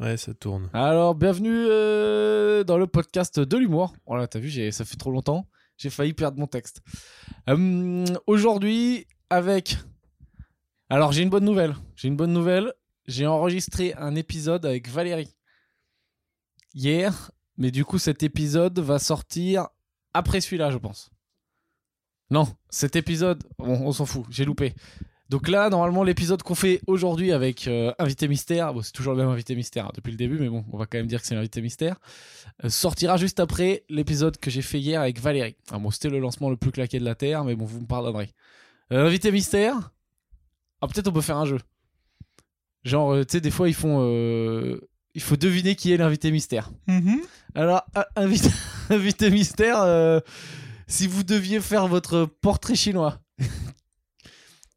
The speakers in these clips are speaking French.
Ouais, ça tourne. Alors, bienvenue euh, dans le podcast de l'humour. Voilà, t'as vu, ça fait trop longtemps. J'ai failli perdre mon texte. Euh, Aujourd'hui, avec. Alors, j'ai une bonne nouvelle. J'ai une bonne nouvelle. J'ai enregistré un épisode avec Valérie hier, mais du coup, cet épisode va sortir après celui-là, je pense. Non, cet épisode, on s'en fout, j'ai loupé. Donc là, normalement, l'épisode qu'on fait aujourd'hui avec euh, invité mystère, bon, c'est toujours le même invité mystère hein, depuis le début, mais bon, on va quand même dire que c'est l'invité mystère, euh, sortira juste après l'épisode que j'ai fait hier avec Valérie. Ah, bon, c'était le lancement le plus claqué de la Terre, mais bon, vous me pardonnerez. Euh, invité mystère, ah, peut-être on peut faire un jeu. Genre, tu sais, des fois, ils font... il faut deviner qui est l'invité mystère. Alors, euh, invité, invité mystère, si vous deviez faire votre portrait chinois,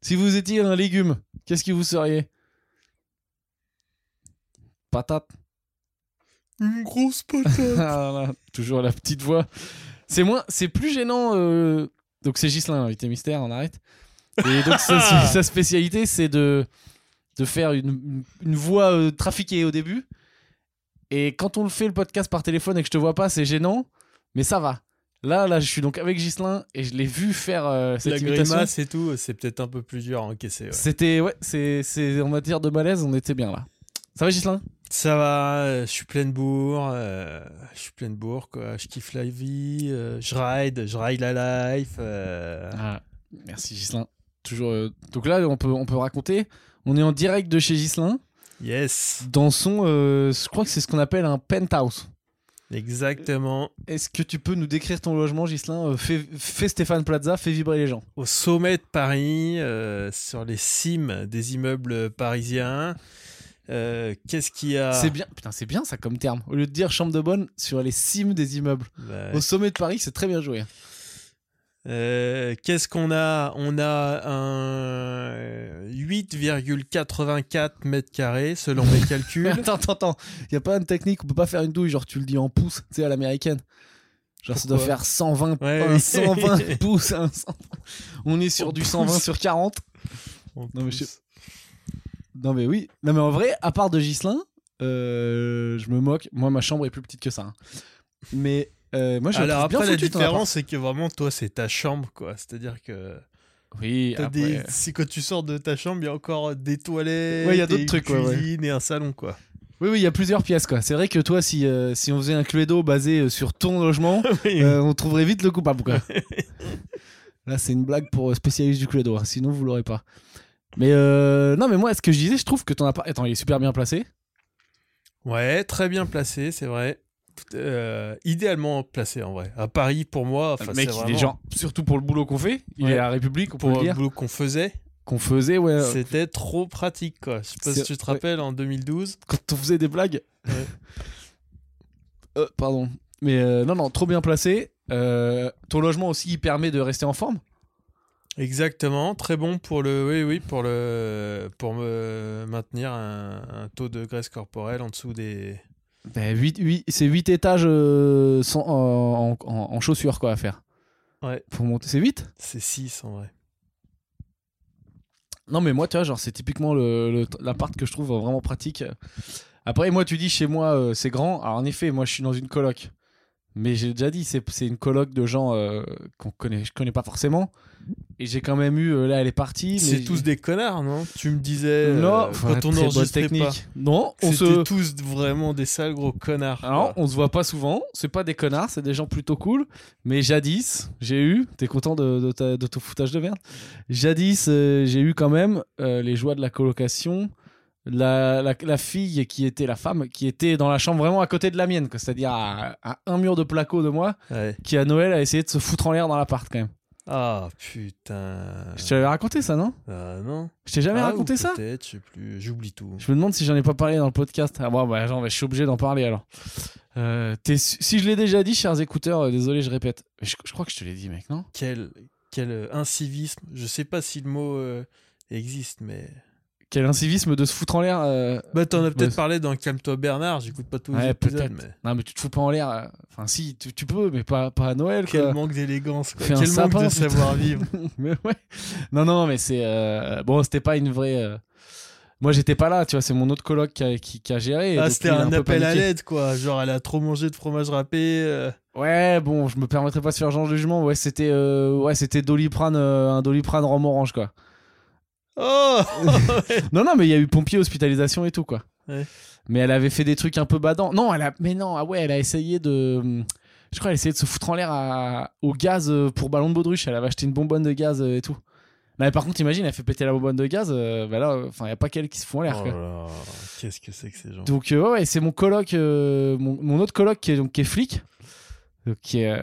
si vous étiez un légume, qu'est-ce que vous seriez? Patate. Une grosse patate. Ah, toujours la petite voix. C'est moins, c'est plus gênant. euh, Donc c'est Gislin, invité mystère, on arrête. Et donc sa, sa spécialité, c'est de de faire une, une voix euh, trafiquée au début. Et quand on le fait le podcast par téléphone et que je te vois pas, c'est gênant, mais ça va. Là, là, je suis donc avec Gislin et je l'ai vu faire euh, cette La imitation. grimace et tout, c'est peut-être un peu plus dur à encaisser. ouais. C'était ouais, c'est c'est en matière de malaise, on était bien là. Ça va Gislin Ça va, euh, je suis plein de bourre, euh, je suis plein de bourre, quoi. Je kiffe la vie, euh, je ride, je ride la life. Ah, merci Gislin. Toujours. Donc là, on peut on peut raconter. On est en direct de chez Gislin Yes, dans son. je crois que c'est ce qu'on appelle un penthouse. Exactement. Est-ce que tu peux nous décrire ton logement, Gislin Euh, fais, fais Stéphane Plaza, fais vibrer les gens? Au sommet de Paris, euh, sur les cimes des immeubles parisiens. Euh, Qu'est-ce qu'il y a? C'est bien, putain, c'est bien ça comme terme. Au lieu de dire chambre de bonne, sur les cimes des immeubles. Bah, Au sommet de Paris, c'est très bien joué. Euh, Qu'est-ce qu'on a? On a un euh, 8,84 mètres carrés selon mes calculs. attends, attends, attends. Y a pas une technique, on peut pas faire une douille, genre tu le dis en pouces, tu sais, à l'américaine. Genre ça doit faire 120, Ouais, un. 120 pouces. un 120. On est sur du 120 pouces. sur 40. On Non, mais je- pousse. Non mais oui. Non mais en vrai, à part de Gislin, euh, je me moque. Moi, ma chambre est plus petite que ça. hein. Mais euh, moi, je Alors trouve bien après, la foutu, différence, c'est que vraiment, toi, c'est ta chambre, quoi. C'est-à-dire que. Oui, après... des... si quand tu sors de ta chambre, il y a encore des toilettes, Ouais, il y a d'autres et trucs, une ouais, ouais. cuisine et un salon, quoi. oui, oui, il y a plusieurs pièces quoi. C'est vrai que toi, si euh, si on faisait un Cluedo basé euh, sur ton logement, Oui. euh, on trouverait vite le coupable quoi. Là, c'est une blague pour spécialistes du Cluedo. hein, sinon, vous l'aurez pas. Mais euh, non, mais moi, ce que je disais, je trouve que ton appart, attends, il est super bien placé. Ouais, très bien placé, c'est vrai. Euh, idéalement placé, en vrai. À Paris, pour moi, le mec, c'est il est vraiment- genre, surtout pour le boulot qu'on fait, il Ouais. est à la République, on pour le le dire, boulot qu'on faisait, qu'on faisait, ouais. c'était trop pratique, quoi. Je sais pas si tu te ouais. rappelles, en 2012. quand on faisait des blagues. Ouais. Euh, pardon. Mais euh, non, non, trop bien placé. Euh, ton logement aussi, il permet de rester en forme? Exactement, très bon pour le, oui, oui, pour le, pour me maintenir un, un taux de graisse corporelle en dessous des. Ben, c'est 8 étages euh, sans- en, en- en chaussures quoi à faire. Ouais. Pour monter. C'est 8 C'est 6 en vrai. Non, mais moi, tu vois, genre, c'est typiquement le- le- l'appart que je trouve vraiment pratique. Après, moi, tu dis chez moi, euh, c'est grand. Alors, en effet, moi, je suis dans une coloc. Mais j'ai déjà dit, c'est une coloc de gens euh, qu'on connaît, je connais pas forcément. Et j'ai quand même eu, euh, là, elle est partie. C'est tous des connards, non? Tu me disais euh, Non, enfin, quand on enregistrait technique. pas. Non, on C'était se. tous vraiment des sales gros connards. Alors, quoi. on se voit pas souvent, c'est pas des connards, c'est des gens plutôt cool. Mais jadis, j'ai eu, t'es content de, de, ta- de ton foutage de merde? Jadis, euh, j'ai eu quand même euh, les joies de la colocation. La, la, la fille qui était la femme, qui était dans la chambre vraiment à côté de la mienne, c'est-à-dire à, à un mur de placo de moi, Ouais. qui à Noël a essayé de se foutre en l'air dans l'appart quand même. Ah putain. Je te l'avais raconté ça, non? Ah non. Je t'ai jamais Ah, raconté ça? Peut-être, je sais plus. J'oublie tout. Je me demande si j'en ai pas parlé dans le podcast. Ah bon, bah, genre, bah, je suis obligé d'en parler alors. Euh, si je l'ai déjà dit, chers écouteurs, euh, désolé, je répète. Je, je crois que je te l'ai dit, mec, non? Quel, quel euh, incivisme. Je sais pas si le mot euh, existe, mais. Quel incivisme de se foutre en l'air. euh, Bah, t'en as peut-être bah, parlé dans Calme-toi Bernard, j'écoute pas tous les Ouais, épisodes, peut-être. mais. Non, mais tu te fous pas en l'air. euh, Enfin, si, tu, tu peux, mais pas, pas à Noël, Quel quoi. manque d'élégance, Quel manque sapin, de savoir-vivre. mais ouais. Non, non, mais c'est. euh, Bon, c'était pas une vraie. euh, Moi, j'étais pas là, tu vois, c'est mon autre coloc qui a, qui, qui a géré. Ah, c'était un appel à l'aide, quoi. Genre, elle a trop mangé de fromage râpé. Ouais, bon, je me permettrai pas de faire genre de jugement. Ouais, c'était ouais, c'était Doliprane, un Doliprane rhum orange, quoi. Oh Non, non, mais il y a eu pompier, hospitalisation et tout, quoi. Ouais. Mais elle avait fait des trucs un peu badants. Non, elle a. Mais non, ah ouais, elle a essayé de. Je crois qu'elle a essayé de se foutre en l'air à- au gaz euh, pour ballon de baudruche. Elle avait acheté une bonbonne de gaz euh, et tout. Mais par contre, imagine, elle fait péter la bonbonne de gaz. euh, bah là, enfin, il n'y a pas qu'elle qui se fout en l'air, Oh Qu'est-ce que c'est que ces gens? Donc, euh, ouais, ouais, c'est mon coloc, euh, mon, mon autre coloc qui est, donc, qui est flic, donc, qui, est,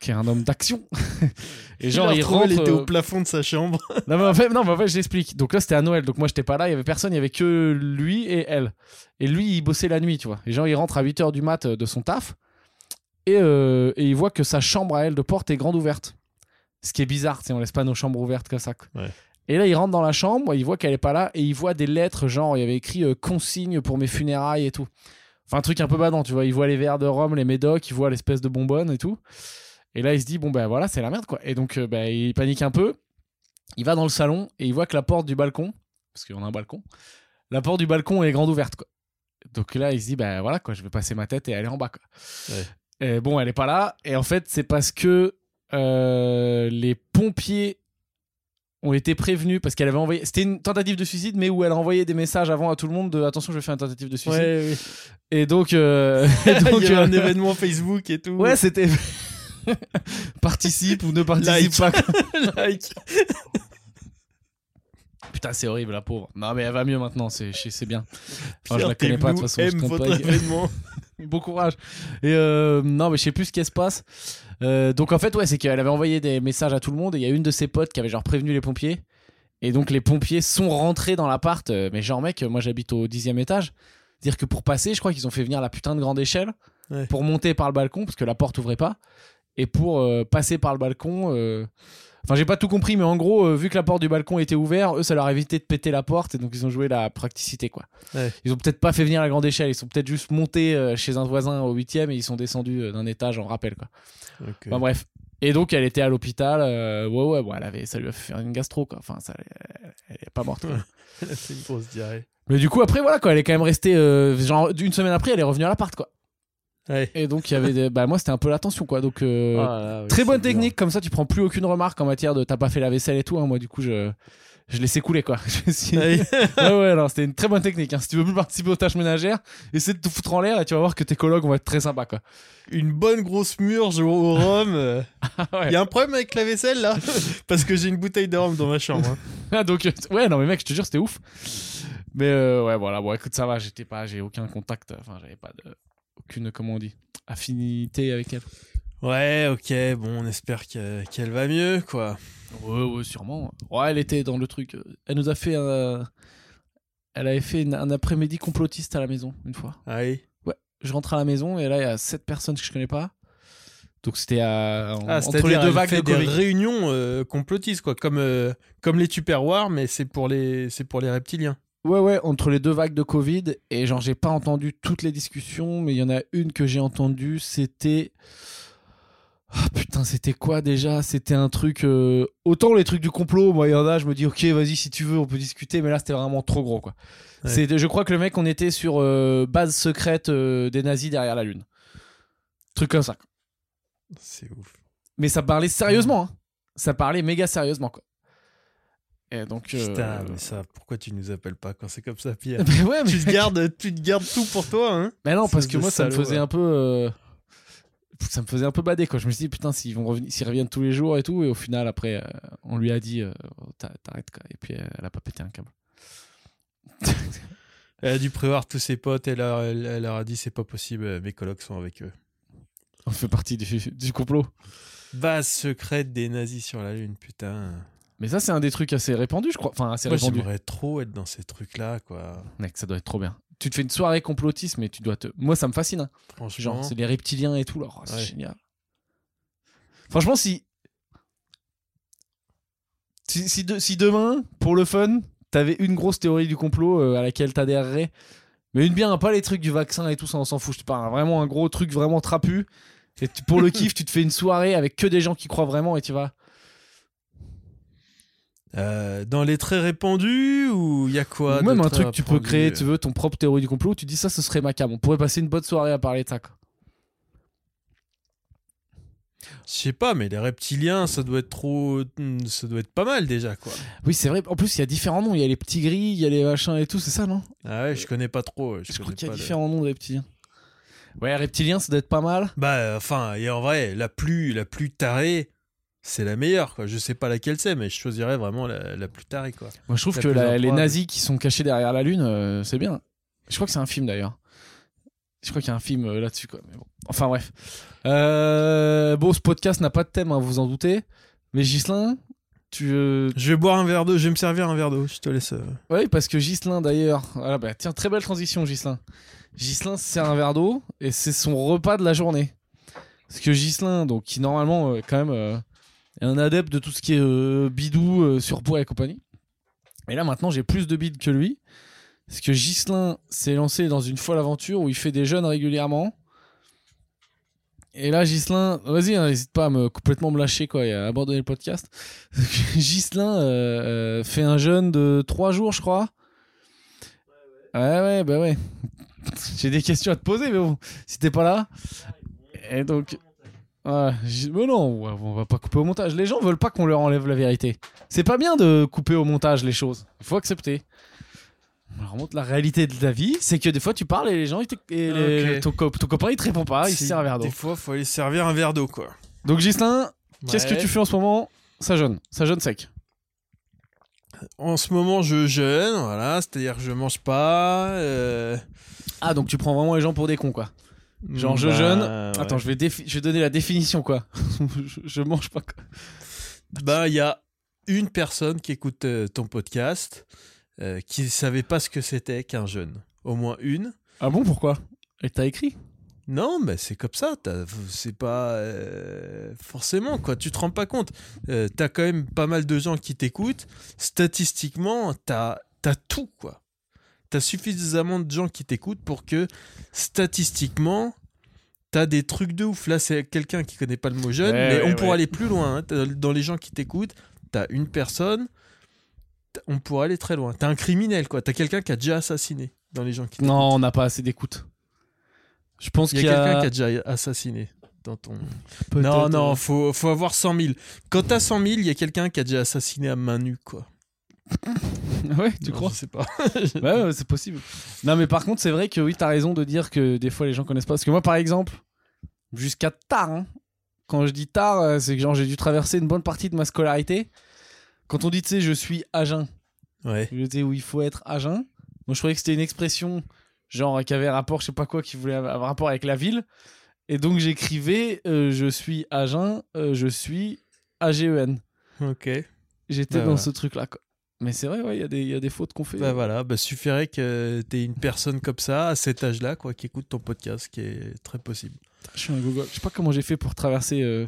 qui est un homme d'action. et genre, il rentre. il était euh, au plafond de sa chambre. non mais en fait, non, mais en fait je l'explique. Donc là, c'était à Noël. Donc moi, j'étais pas là. Il y avait personne. Il y avait que lui et elle. Et lui, il bossait la nuit, tu vois. Et genre, il rentre à 8h du mat euh, de son taf. Et, euh, et il voit que sa chambre à elle de porte est grande ouverte. Ce qui est bizarre, tu sais, on laisse pas nos chambres ouvertes comme ça. Ouais. Et là, il rentre dans la chambre, il voit qu'elle est pas là, et il voit des lettres, genre, il y avait écrit euh, consigne pour mes funérailles et tout. Enfin, un truc un peu badant, tu vois. Il voit les verres de rhum, les médocs, il voit l'espèce de bonbonne et tout. Et là, il se dit, bon, ben voilà, c'est la merde, quoi. Et donc, euh, ben, il panique un peu. Il va dans le salon et il voit que la porte du balcon, parce qu'on a un balcon, la porte du balcon est grande ouverte, quoi. Donc là, il se dit, ben voilà, quoi, je vais passer ma tête et aller en bas, quoi. Ouais. Et bon, elle est pas là. Et en fait, c'est parce que euh, les pompiers ont été prévenus parce qu'elle avait envoyé. C'était une tentative de suicide, mais où elle a envoyé des messages avant à tout le monde de attention, je fais une tentative de suicide. Ouais, oui. Et donc, euh, et donc, il y euh, un événement Facebook et tout. ouais, c'était participe ou ne participe Like. pas. like. Putain, c'est horrible, la pauvre. Non, mais elle va mieux maintenant, c'est bien. Enfin, je la connais pas, de toute façon, je votre événement. bon courage. Et euh, non, mais je sais plus ce qui se passe. Euh, donc en fait, ouais, c'est qu'elle avait envoyé des messages à tout le monde et il y a une de ses potes qui avait genre prévenu les pompiers. Et donc les pompiers sont rentrés dans l'appart. euh, mais genre, mec, moi j'habite au dixième étage. C'est-à-dire que pour passer, je crois qu'ils ont fait venir la putain de grande échelle Ouais. pour monter par le balcon parce que la porte ouvrait pas. Et pour euh, passer par le balcon. euh, Enfin, j'ai pas tout compris, mais en gros, euh, vu que la porte du balcon était ouverte, eux, ça leur a évité de péter la porte, et donc ils ont joué la praticité, quoi. Ouais. Ils ont peut-être pas fait venir la grande échelle, ils sont peut-être juste montés chez un voisin au huitième et ils sont descendus d'un étage en rappel, quoi. Ok. Enfin, bref. Et donc, elle était à l'hôpital, ouais, ouais, bon, elle avait, ça lui a fait faire une gastro, quoi. Enfin, ça, elle, elle est pas morte, quoi. C'est une grosse diarrhée. Mais du coup, après, voilà, quoi, elle est quand même restée, genre, une semaine après, elle est revenue à l'appart, quoi. Ouais. Et donc, il y avait des, bah, moi, c'était un peu l'attention, quoi. Donc, euh, Ah là, oui, Très bonne technique, comme ça tu prends plus aucune remarque en matière de t'as pas fait la vaisselle et tout. hein. Moi, du coup, je, je laissais couler quoi. Je me suis- Ouais. ouais, ouais, non, c'était une très bonne technique. hein. Si tu veux plus participer aux tâches ménagères, essaie de te foutre en l'air et tu vas voir que tes collègues vont être très sympas quoi. Une bonne grosse murge au, au rhum. euh. ouais. Il y a un problème avec la vaisselle là? Parce que j'ai une bouteille de rhum dans ma chambre. hein. Ah, donc, euh, ouais, non, mais mec, je te jure, c'était ouf. Mais euh, ouais, voilà, bon, écoute, ça va, j'étais pas, j'ai aucun contact, enfin, j'avais pas de, aucune, comment on dit, affinité avec elle. Ouais, ok, bon, on espère que- qu'elle va mieux quoi. Ouais, ouais, sûrement. Ouais, elle était dans le truc. Elle nous a fait un. Elle avait fait une- un après-midi complotiste à la maison, une fois. Ah oui. Je rentre à la maison et là, il y a sept personnes que je connais pas. Donc c'était à- en- Ah, entre les deux vagues de des Covid. réunions euh, complotistes quoi, comme euh, comme les Tupperware, mais c'est pour les c'est pour les reptiliens. Ouais, ouais, entre les deux vagues de Covid. Et genre, j'ai pas entendu toutes les discussions, mais il y en a une que j'ai entendue. C'était. Ah, putain, c'était quoi déjà? C'était un truc. euh, Autant les trucs du complot, moi, il y en a, je me dis, ok, vas-y, si tu veux, on peut discuter. Mais là, c'était vraiment trop gros, quoi. Ouais. C'est, je crois que le mec, on était sur euh, base secrète euh, des nazis derrière la Lune. Truc comme ça. C'est ouf. Mais ça parlait sérieusement. hein. Ça parlait méga sérieusement, quoi. Et donc. euh, Putain, mais ça, pourquoi tu nous appelles pas quand c'est comme ça, Pierre Mais ouais, mais tu, te gardes, tu te gardes tout pour toi, hein Mais non, parce que moi, ça me faisait ouais. un peu. euh, Ça me faisait un peu bader, quoi. Je me suis dit, putain, s'ils vont revenir, s'ils reviennent tous les jours et tout. Et au final, après, euh, on lui a dit, euh, Oh, t'a- t'arrêtes, quoi. Et puis, euh, elle a pas pété un câble. Elle a dû prévoir tous ses potes, elle, a- elle, elle leur a dit c'est pas possible, mes colocs sont avec eux. On fait partie du, du complot. Base secrète des nazis sur la Lune, putain. Mais ça, c'est un des trucs assez répandus, je crois. Enfin, assez Moi, répandu. j'aimerais trop être dans ces trucs-là, quoi. Mec, ça doit être trop bien. Tu te fais une soirée complotiste, mais tu dois te. Moi, ça me fascine. hein. Franchement. Genre, c'est les reptiliens et tout. là. Oh, c'est Ouais. génial. Franchement, si. Si, si, de- si demain, pour le fun, t'avais une grosse théorie du complot euh, à laquelle t'adhérerais, mais une bien, pas les trucs du vaccin et tout ça, on s'en fout. Je te parle vraiment un gros truc vraiment trapu. Et pour le kiff, tu te fais une soirée avec que des gens qui croient vraiment et tu vas. Euh, dans les très répandus ou il y a quoi Ou même un truc, tu peux créer, tu veux, ton propre théorie du complot, tu dis ça, ce serait ma cam. On pourrait passer une bonne soirée à parler de ça. Je sais pas, mais les reptiliens, ça doit être trop. hmm, Ça doit être pas mal déjà, quoi. Oui, c'est vrai. En plus, il y a différents noms. Il y a les petits gris, il y a les machins et tout, c'est ça, non? Ah ouais, je connais pas trop. Je, Je, crois qu'il y a le- différents noms de reptiliens. Ouais, reptiliens, ça doit être pas mal. Bah, euh, enfin, et en vrai, la plus, la plus tarée, c'est la meilleure, quoi. Je sais pas laquelle c'est, mais je choisirais vraiment la, la plus tarée, quoi. Moi, je trouve que la- les nazis qui sont cachés derrière la lune, euh, c'est bien. Je crois que c'est un film d'ailleurs. Je crois qu'il y a un film euh, là-dessus, quoi. Mais bon. Enfin bref. Euh, bon, ce podcast n'a pas de thème, hein, vous en doutez. Mais Gislin, tu. Je vais boire un verre d'eau, je vais me servir un verre d'eau, je te laisse. Oui, parce que Gislin d'ailleurs. Bah, tiens, très belle transition, Gislin. Gislin se sert un verre d'eau et c'est son repas de la journée. Parce que Gislin, donc, qui normalement, quand même, est un adepte de tout ce qui est euh, bidou, euh, surpoids et compagnie. Et là, maintenant, j'ai plus de bides que lui. Parce que Gislin s'est lancé dans une folle aventure où il fait des jeûnes régulièrement. Et là, Gislin, vas-y, hein, n'hésite pas à me complètement me lâcher quoi, et à abandonner le podcast. Gislin euh, euh, fait un jeûne de 3 jours, je crois. Ouais, ouais, bah ouais. J'ai des questions à te poser, mais bon, si t'es pas là. Et donc. Ouais, j- mais non, on va pas couper au montage. Les gens veulent pas qu'on leur enlève la vérité. C'est pas bien de couper au montage les choses. Il faut accepter. On leur montre la réalité de la vie, c'est que des fois tu parles et les gens, ils te- et les- Ok. ton, co- ton copain il te répond pas, il se Si- sert un verre d'eau. Des fois, faut aller servir un verre d'eau, quoi. Donc Gislain, qu'est-ce que Ouais. tu fais en ce moment? Ça jeûne, ça jeûne sec. En ce moment, je jeûne, voilà, c'est-à-dire que je mange pas. euh, Ah donc tu prends vraiment les gens pour des cons quoi. Genre, je bah, jeûne. ouais. Attends, je vais, je vais donner la définition quoi. je, je mange pas quoi. Bah, il y a une personne qui écoute euh, ton podcast euh, qui savait pas ce que c'était qu'un jeûne. Au moins une. Ah bon pourquoi? Elle t'a écrit? Non, mais c'est comme ça. t'as- C'est pas euh, forcément quoi. Tu te rends pas compte. Euh, t'as quand même pas mal de gens qui t'écoutent. Statistiquement, t'as as tout quoi. T'as suffisamment de gens qui t'écoutent pour que statistiquement t'as des trucs de ouf. Là, c'est quelqu'un qui connaît pas le mot jeune, Ouais, mais ouais, on pourra ouais. aller plus loin. hein. Dans les gens qui t'écoutent, t'as une personne. On pourra aller très loin. T'as un criminel, quoi. T'as quelqu'un qui a déjà assassiné dans les gens qui t'écoutent. Non, on n'a pas assez d'écoute. Je pense Il y qu'il a y a. quelqu'un qui a déjà assassiné dans ton. Non, non, faut, faut avoir 100 000. Quand t'as 100 000, il y a quelqu'un qui a déjà assassiné à main nue, quoi. Ouais, tu Non, crois? Je sais pas. Ouais, ouais, c'est possible. Non, mais par contre, c'est vrai que oui, t'as raison de dire que des fois les gens connaissent pas. Parce que moi, par exemple, jusqu'à tard, hein, quand je dis tard, euh, c'est que genre j'ai dû traverser une bonne partie de ma scolarité. Quand on dit, tu sais, je suis à jeun, Ouais. je sais où il faut être à jeun. Moi, je croyais que c'était une expression, genre qui avait rapport, je sais pas quoi, qui voulait avoir rapport avec la ville. Et donc j'écrivais, euh, je suis à jeun, euh, je suis AGEN. Ok. J'étais Bah, dans ce truc-là. quoi. Mais c'est vrai, ouais, il y, a des- il y a des fautes qu'on fait. Bah voilà, bah suffirait que t'aies une personne comme ça, à cet âge-là, quoi, qui écoute ton podcast, qui est très possible. Je suis un Google. Je sais pas comment j'ai fait pour traverser, euh,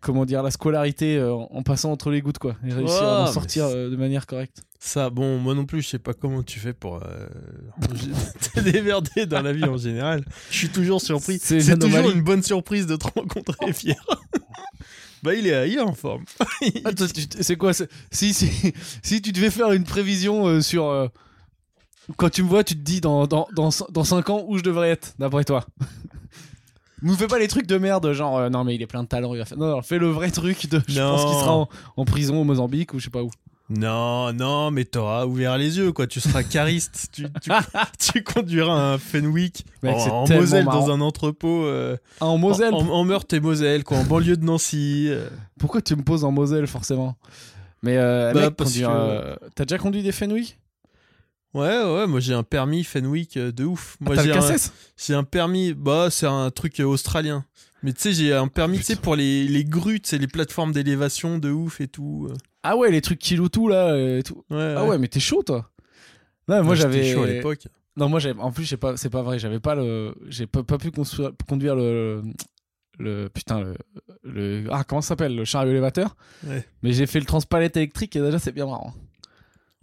comment dire, la scolarité euh, en en passant entre les gouttes, quoi. Et réussir Oh, à m'en mais sortir euh, de manière correcte. Ça, bon, moi non plus, je sais pas comment tu fais pour te démerder dans la vie en général. Je suis toujours surpris. C'est toujours une bonne surprise de te rencontrer, Pierre. Bah, il est, il est en forme. C'est quoi si, si, si tu devais faire une prévision euh, sur. euh, quand tu me vois, tu te dis dans, dans, dans, dans 5 ans où je devrais être, d'après toi? Nous fais pas les trucs de merde, genre euh, non, mais il est plein de talent, il va faire. Non, non, fais le vrai truc de. Je pense qu'il sera en, en prison au Mozambique ou je sais pas où. Non, non, mais t'auras ouvert les yeux, quoi. Tu seras cariste. tu, tu, tu conduiras un Fenwick Mec, en, Moselle marrant. dans un entrepôt. euh, Ah, en Moselle En, en Meurthe et Moselle, quoi. En banlieue de Nancy. euh. Pourquoi tu me poses en Moselle forcément? Mais euh, Bah, mec, parce conduire, que- euh, t'as déjà conduit des Fenwick? Ouais, ouais, moi j'ai un permis Fenwick de ouf. Moi T'as j'ai le un, j'ai un permis, bah c'est un truc australien. Mais tu sais, j'ai un permis, tu sais, pour les, les grues, c'est les plateformes d'élévation de ouf et tout. Ah ouais, les trucs kiloutou là euh, et tout. Ouais, Ah ouais, mais t'es chaud toi. Non, moi j'avais chaud à l'époque. Non, moi j'avais en plus pas c'est pas vrai, j'avais pas le j'ai pas, pas pu construire- conduire le le putain le, le ah comment ça s'appelle le chariot élévateur. Ouais. Mais j'ai fait le transpalette électrique et déjà c'est bien marrant.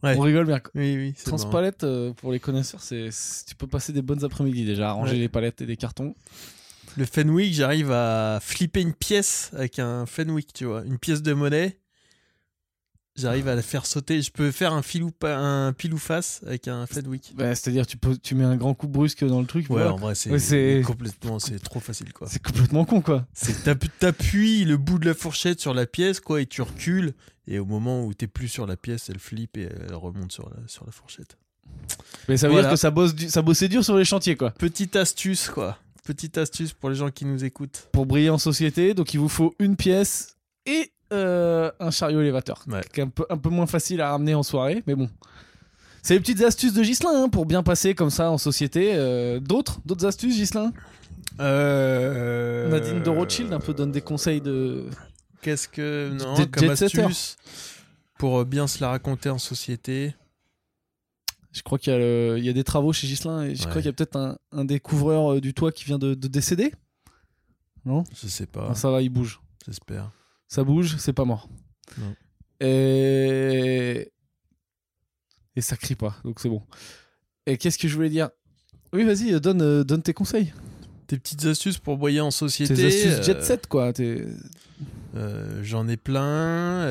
Ouais. On rigole bien. Oui, oui. Transpalette euh, pour les connaisseurs, c'est c'est- tu peux passer des bonnes après-midi déjà, à ranger Ouais. les palettes et des cartons. Le Fenwick, j'arrive à flipper une pièce avec un Fenwick, tu vois, une pièce de monnaie. J'arrive à la faire sauter. Je peux faire un fil ou, pas, un pile ou face avec un Fedwick. Bah, C'est-à-dire, tu, tu mets un grand coup brusque dans le truc. Ouais, voilà. en vrai, c'est Ouais, complètement, c'est trop facile, quoi. C'est complètement con, quoi. T'appuies le bout de la fourchette sur la pièce, quoi, et tu recules. Et au moment où t'es plus sur la pièce, elle flippe et elle remonte sur la, sur la fourchette. Mais ça veut Voilà. dire que ça, bosse du- ça bossait dur sur les chantiers, quoi. Petite astuce, quoi. Petite astuce pour les gens qui nous écoutent. Pour briller en société, donc il vous faut une pièce et euh, un chariot élévateur. Ouais. Qui est un peu, un peu moins facile à ramener en soirée, mais bon. C'est les petites astuces de Gislin hein, pour bien passer comme ça en société. Euh, D'autres D'autres astuces, Gislin Euh... Nadine de Rothschild un peu donne des conseils de. Qu'est-ce que. Non, comme astuce pour bien se la raconter en société. Je crois qu'il y, a le- il y a des travaux chez Gislin et je Ouais. crois qu'il y a peut-être un, un des couvreurs du toit qui vient de, de décéder. Non? Je sais pas, Non, Ça va, il bouge. j'espère. Ça bouge, c'est pas mort. Non. Et... Et ça crie pas, donc c'est bon. Et qu'est-ce que je voulais dire? Oui, vas-y, euh, donne, euh, donne tes conseils. Tes petites astuces pour boyer en société. Tes astuces euh, jet set, quoi. Euh, J'en ai plein.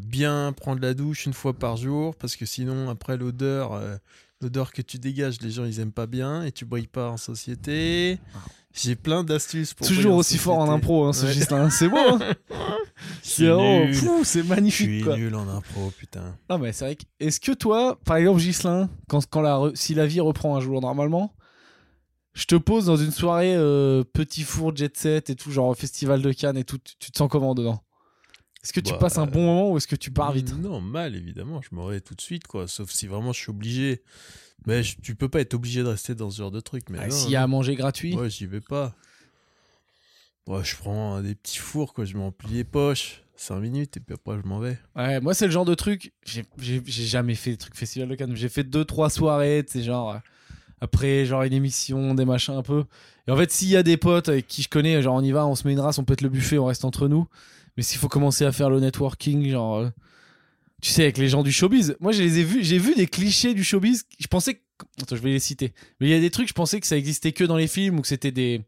bien prendre la douche une fois par jour parce que sinon, après l'odeur, l'odeur que tu dégages, les gens ils aiment pas bien et tu brilles pas en société. J'ai plein d'astuces pour. Toujours aussi fort en impro, hein, ce Ouais. C'est beau, hein Je suis Oh, C'est Je magnifique, suis quoi. nul en impro, putain. Non, mais c'est vrai que. Est-ce que toi, par exemple, Gislin, quand, quand la, re- si la vie reprend un jour normalement, je te pose dans une soirée euh, petit four jet set et tout, genre festival de Cannes et tout, tu, tu te sens comment dedans? Est-ce que tu Bah, passes un bon moment ou est-ce que tu pars vite? Non, mal évidemment, je m'aurais tout de suite quoi. Sauf si vraiment je suis obligé. Mais je- tu peux pas être obligé de rester dans ce genre de truc. Mais Ah, S'il y a à manger gratuit? Ouais, j'y vais pas. Ouais, je prends des petits fours, quoi. Je me remplis les poches. 5 minutes et puis après je m'en vais. Ouais, moi c'est le genre de truc. J'ai jamais fait des trucs festival de Cannes. J'ai fait deux trois soirées, tu genre euh, après genre une émission, des machins un peu. Et en fait, s'il y a des potes avec qui je connais, genre on y va, on se met une race, on pète le buffet, on reste entre nous. Mais s'il faut commencer à faire le networking, genre euh, tu sais avec les gens du showbiz. Moi, je les ai vus, j'ai vu des clichés du showbiz. Je pensais attends, je vais les citer. Mais il y a des trucs, je pensais que ça existait que dans les films ou que c'était des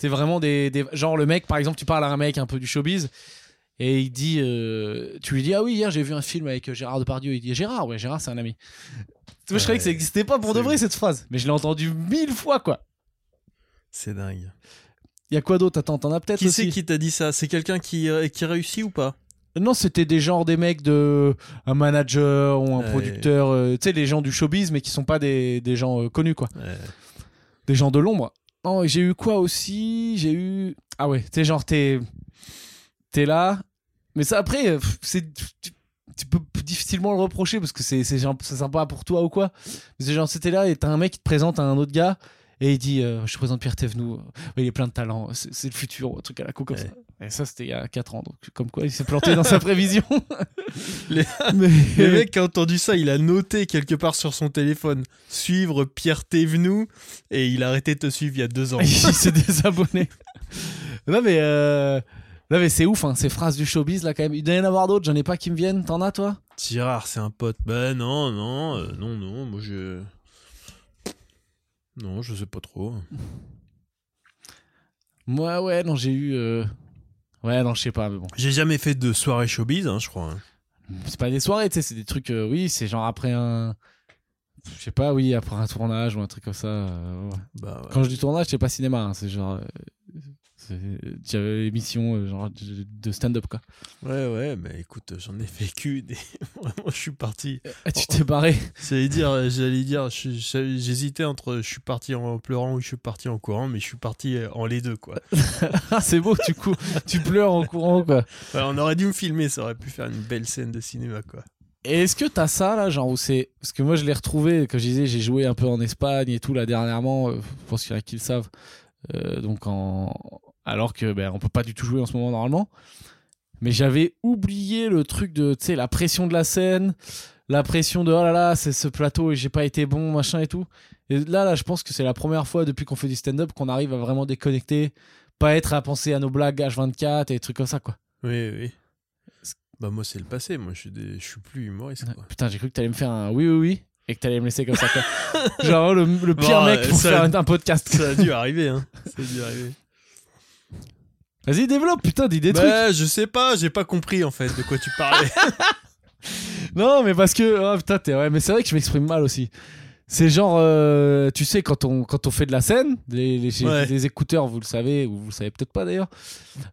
c'est vraiment des, des genre le mec par exemple, tu parles à un mec un peu du showbiz et il dit, euh, tu lui dis, ah oui, hier j'ai vu un film avec euh, Gérard Depardieu. Il dit, Gérard, ouais, Gérard, c'est un ami. Moi, je croyais que ça n'existait pas pour de vrai cette phrase, mais je l'ai entendu mille fois, quoi. C'est dingue. Il y a quoi d'autre? Attends, t'en as peut-être Qui c'est qui t'a dit ça? C'est quelqu'un qui, euh, qui réussit ou pas? Non, c'était des genres des mecs de un manager ou un Ouais. producteur, euh, tu sais, les gens du showbiz, mais qui sont pas des, des gens euh, connus, quoi. Ouais. Des gens de l'ombre. Non, j'ai eu quoi aussi? J'ai eu. Ah ouais, sais, genre, t'es. T'es là. Mais ça, après, euh, c'est. Tu, tu peux difficilement le reprocher parce que c'est sympa pour toi ou quoi. Mais c'est genre, c'était là et t'as un mec qui te présente à un autre gars et il dit euh, Je te présente Pierre Thévenoud. Ouais, il est plein de talent. C'est le futur, un truc à la co comme Ouais. ça. Et ça, c'était il y a 4 ans. Donc, comme quoi, il s'est planté dans sa prévision. Les- Mais. Le mec qui a entendu ça, il a noté quelque part sur son téléphone suivre Pierre Thévenoud et il a arrêté de te suivre il y a deux ans. il s'est désabonné. non mais euh... non mais c'est ouf hein, ces phrases du showbiz là quand même. Il doit y en avoir d'autres, j'en ai pas qui me viennent. T'en as toi? Girard, c'est un pote. Ben non, non, euh, non, non, moi je. Non, je sais pas trop. Moi ouais non j'ai eu. euh, Ouais non je sais pas mais bon. J'ai jamais fait de soirée showbiz, hein, je crois. hein. C'est pas des soirées tu sais c'est des trucs euh, oui c'est genre après un. Je sais pas oui après un tournage ou un truc comme ça. euh, ouais. Bah, ouais. Quand je dis tournage c'est pas cinéma hein, c'est genre. euh, émission euh, genre de stand-up quoi. ouais, ouais, mais écoute, j'en ai vécu des. Vraiment, je suis parti. Ah, tu t'es barré. J'allais dire, j'allais dire, j'hésitais entre je suis parti en pleurant ou je suis parti en courant, mais je suis parti euh, en les deux, quoi. C'est beau du coup tu pleures en courant quoi. Ouais, on aurait dû me filmer, ça aurait pu faire une belle scène de cinéma, quoi. Et est-ce que t'as ça là, genre où c'est. Parce que moi je l'ai retrouvé, comme je disais, j'ai joué un peu en Espagne et tout là dernièrement, euh, je pense qu'il y en a qui le savent. Euh, donc en. Alors que ben, on peut pas du tout jouer en ce moment normalement. Mais j'avais oublié le truc de, tu sais, la pression de la scène, la pression de oh là là, c'est ce plateau et j'ai pas été bon, machin et tout. Et là, là, je pense que c'est la première fois depuis qu'on fait du stand-up qu'on arrive à vraiment déconnecter, pas être à penser à nos blagues H24 et des trucs comme ça, quoi. Oui, oui. Bah, moi, c'est le passé, moi, je suis, des... je suis plus humoriste, quoi. Putain, j'ai cru que t'allais me faire un oui, oui, oui. Et que t'allais me laisser comme ça, quoi. Genre le, le pire Bon, mec pour ça- faire un podcast. Ça a dû arriver, hein. Ça a dû arriver. Vas-y, développe, putain, dis des trucs. Bah, je sais pas, j'ai pas compris, en fait, de quoi tu parlais. Non, mais parce que. Oh putain, t'es. Ouais, mais c'est vrai que je m'exprime mal aussi. C'est genre, euh, tu sais, quand on, quand on fait de la scène, les, les, Ouais. écouteurs, vous le savez, ou vous le savez peut-être pas d'ailleurs,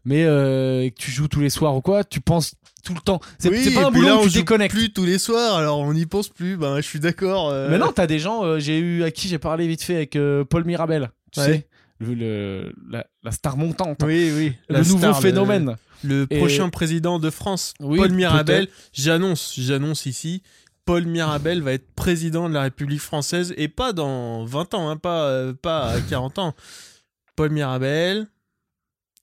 mais euh, et que tu joues tous les soirs ou quoi, tu penses tout le temps. C'est Oui, pas un boulot là, où on tu joue plus tous les soirs, alors on n'y pense plus. Ben, je suis d'accord. euh. Mais non, t'as des gens, j'ai eu à qui j'ai parlé vite fait avec Paul Mirabel, tu Ouais. sais, le, le- la, la star montante, Oui, oui. le nouveau star, phénomène. Le, Et- prochain président de France, Oui, Paul Mirabel. J'annonce, j'annonce ici. Paul Mirabel va être président de la République française et pas dans 20 ans, hein, pas, euh, pas à 40 ans. Paul Mirabel.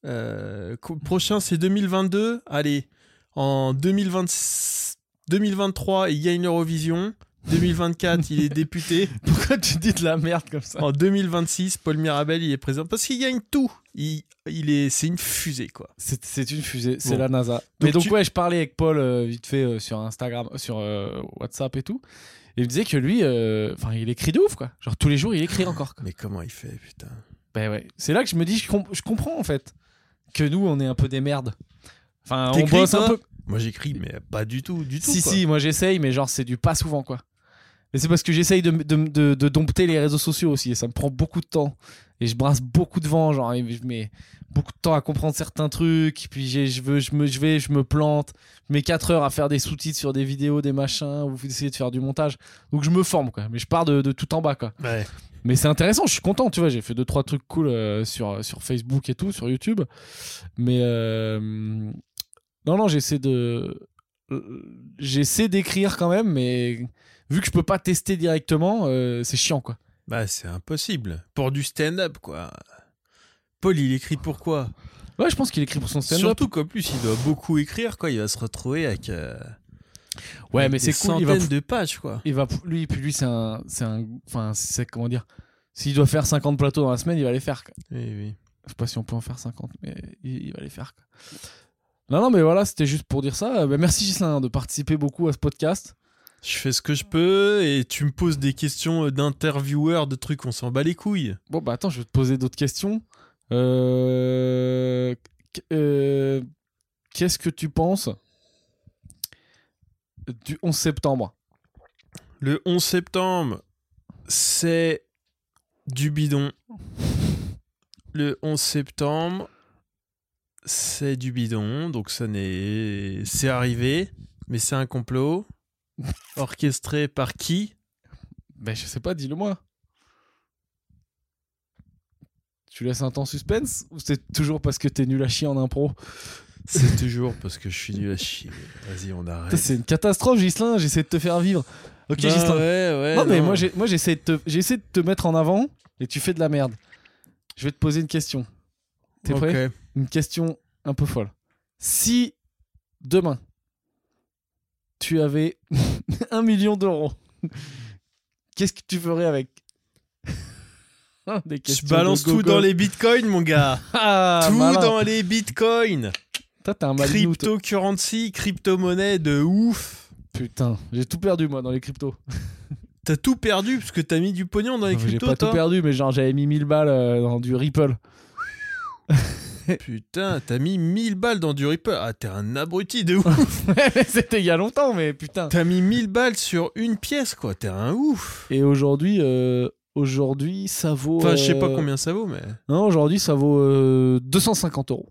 euh, prochain, c'est 2022. Allez, en 2020 2023, il gagne l'Eurovision. 2024, il est député. Pourquoi tu dis de la merde comme ça? En 2026, Paul Mirabel, il est président parce qu'il gagne tout. Il, il est, c'est une fusée, quoi. C'est c'est une fusée, c'est Bon. la NASA. Donc mais donc tu- ouais, je parlais avec Paul euh, vite fait euh, sur Instagram, euh, sur euh, WhatsApp et tout. Et il me disait que lui, euh, enfin, il écrit de ouf quoi. Genre tous les jours, il écrit encore. Quoi. Mais comment il fait, putain? Ben ouais. C'est là que je me dis, je, je comprends en fait que nous, on est un peu des merdes. Enfin, on bosse un peu. Moi, j'écris, mais pas du tout, du tout. Si quoi. si, moi j'essaye, mais genre c'est du pas souvent quoi. Et c'est parce que j'essaye de, de, de, de dompter les réseaux sociaux aussi, et ça me prend beaucoup de temps. Et je brasse beaucoup de vent, genre, je mets beaucoup de temps à comprendre certains trucs, puis je, veux, je, me, je vais, je me plante, je mets 4 heures à faire des sous-titres sur des vidéos, des machins, ou essayer de faire du montage. Donc je me forme, quoi. Mais je pars de, tout en bas, quoi. Ouais. Mais c'est intéressant, je suis content, tu vois. J'ai fait deux trois trucs cool euh, sur, sur Facebook et tout, sur YouTube. Mais euh, non, non, j'essaie de. Euh, J'essaie d'écrire quand même, mais vu que je peux pas tester directement, euh, c'est chiant quoi. Bah, c'est impossible. Pour du stand-up, quoi. Paul, il écrit pourquoi Ouais, je pense qu'il écrit pour son stand-up. Surtout qu'en plus, il doit beaucoup écrire, quoi. Il va se retrouver avec. euh, Ouais, avec mais c'est cool. Il va, de pages, quoi. il va, lui, puis lui, c'est un, c'est un, enfin, c'est comment dire. S'il doit faire 50 plateaux dans la semaine, il va les faire. quoi. Oui, oui. Je sais pas si on peut en faire 50, mais il, il va les faire. quoi. Non, non, mais voilà, c'était juste pour dire ça. Euh, bah, merci Gislain de participer beaucoup à ce podcast. Je fais ce que je peux et tu me poses des questions d'intervieweur, de trucs, on s'en bat les couilles. Bon, bah attends, je vais te poser d'autres questions. Euh, qu- euh, Qu'est-ce que tu penses du 11 septembre? Le 11 septembre, c'est du bidon. Le 11 septembre, c'est du bidon. Donc ça n'est... C'est arrivé, mais c'est un complot. Orchestré par qui? Ben, je sais pas, dis-le moi. Tu laisses un temps suspense ou c'est toujours parce que t'es nul à chier en impro? C'est toujours parce que je suis nul à chier. Vas-y, on arrête. C'est une catastrophe, Gislain, j'essaie de te faire vivre. Ok, Bah Ghislain. ouais, ouais, non, mais moi, j'essaie de, te- j'essaie de te mettre en avant et tu fais de la merde. Je vais te poser une question. T'es prêt? Ok. Une question un peu folle. Si demain tu avais un million d'euros, qu'est-ce que tu ferais avec Des Je balance tout dans les bitcoins, mon gars. Ah, tout malin. dans les bitcoins. Toi, un. Cryptocurrency, crypto-monnaie de ouf. Putain, j'ai tout perdu moi dans les cryptos. T'as tout perdu parce que t'as mis du pognon dans les Non, J'ai cryptos, pas toi tout perdu, mais genre j'avais mis 1000 balles euh, dans du Ripple. Putain, t'as mis 1000 balles dans du Ripple. Ah, t'es un abruti de ouf. C'était il y a longtemps, mais putain. t'as mis 1000 balles sur une pièce, quoi. T'es un ouf. Et aujourd'hui, euh, aujourd'hui, ça vaut. Enfin, je sais pas euh, combien ça vaut, mais. Non, aujourd'hui, ça vaut euh, 250 euros.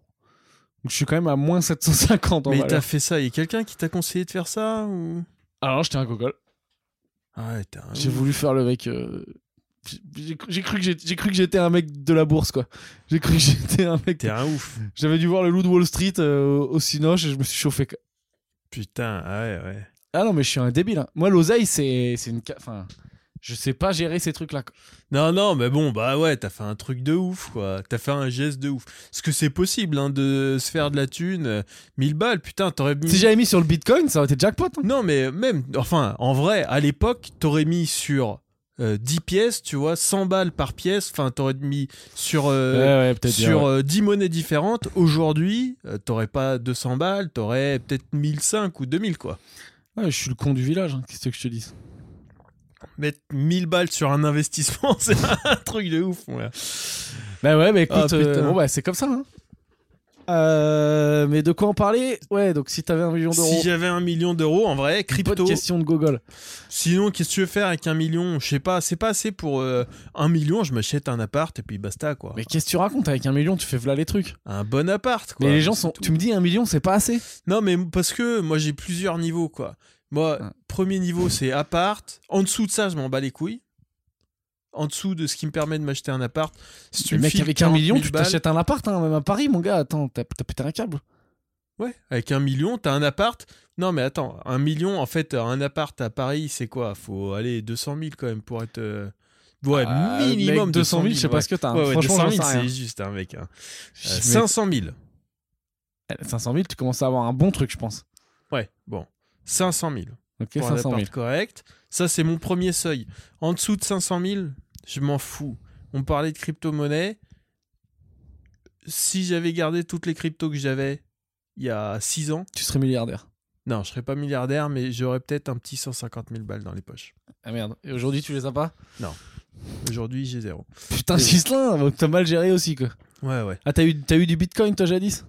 Donc je suis quand même à moins 750 en Mais t'as fait ça. Il y a quelqu'un qui t'a conseillé de faire ça ou... Alors, j'étais un gogol. Ah ouais, t'es un J'ai voulu faire le mec. euh, j'ai- cru que j'étais j'ai cru que j'étais un mec de la bourse, quoi. J'ai cru que j'étais un mec. T'es un ouf. J'avais dû voir le loup de Wall Street euh, au Cinoche et je me suis chauffé. quoi. Putain, ah ouais, ouais. Ah non, mais je suis un débile. hein. Moi, l'oseille, c'est c'est une. Enfin, je sais pas gérer ces trucs-là. quoi. Non, non, mais bon, bah ouais, t'as fait un truc de ouf, quoi. T'as fait un geste de ouf. Parce que c'est possible, hein, de se faire de la thune. euh, 1000 balles, putain, t'aurais mis. Si j'avais mis sur le Bitcoin, ça aurait été jackpot. hein. Non, mais même, enfin, en vrai, à l'époque, t'aurais mis sur euh, 10 pièces, tu vois, 100 balles par pièce. Enfin, t'aurais mis sur, euh, ouais, ouais, peut-être. bien, sur ouais. euh, 10 monnaies différentes. Aujourd'hui, euh, t'aurais pas 200 balles, t'aurais peut-être 1005 ou 2000, quoi. Ouais, je suis le con du village, hein, qu'est-ce que je te dis? Mettre 1000 balles sur un investissement, c'est un truc de ouf. Bah ouais, écoute, Ah, putain. euh, bon bah c'est comme ça. Hein. Euh, mais de quoi en parler? Ouais, donc si t'avais un million d'euros. Si j'avais un million d'euros, en vrai, crypto. question de Google. Sinon, qu'est-ce que tu veux faire avec un million? Je sais pas, c'est pas assez pour euh, un million. Je m'achète un appart et puis basta quoi. Mais qu'est-ce que tu racontes Avec un million, tu fais v'là les trucs. Un bon appart quoi. mais les gens sont. tout. Tu me dis un million, c'est pas assez Non, mais parce que moi j'ai plusieurs niveaux quoi. Moi, premier niveau c'est appart. En dessous de ça, je m'en bats les couilles. En dessous de ce qui me permet de m'acheter un appart. Si tu me mec, avec un 40 million, 000 tu t'achètes un appart, hein, même à Paris, mon gars. Attends, t'as pété un câble. Ouais, avec un million, t'as un appart. Non, mais attends, un million, en fait, un appart à Paris, c'est quoi? Faut aller 200 000 quand même pour être. euh, Ouais, Ah, minimum mec, 200 000, je sais pas ouais. ce que t'as. hein. Ouais, ouais, Franchement, 200 j'en 000, sais rien. c'est juste un mec. hein. Euh, Mais- 500 000. 500 000, tu commences à avoir un bon truc, je pense. Ouais, bon. 500 000 Ok, pour un 500 000. appart correct. Ça, c'est mon premier seuil. En dessous de 500 000, je m'en fous. On parlait de crypto-monnaie. Si j'avais gardé toutes les cryptos que j'avais il y a 6 ans, Tu serais milliardaire. non, je serais pas milliardaire, mais j'aurais peut-être un petit 150 000 balles dans les poches. Ah merde. Et aujourd'hui, tu les as pas? Aujourd'hui, j'ai zéro. Putain. Gislin, t'as mal géré aussi, quoi. Ouais, ouais. Ah, t'as eu, t'as eu du bitcoin, toi, jadis?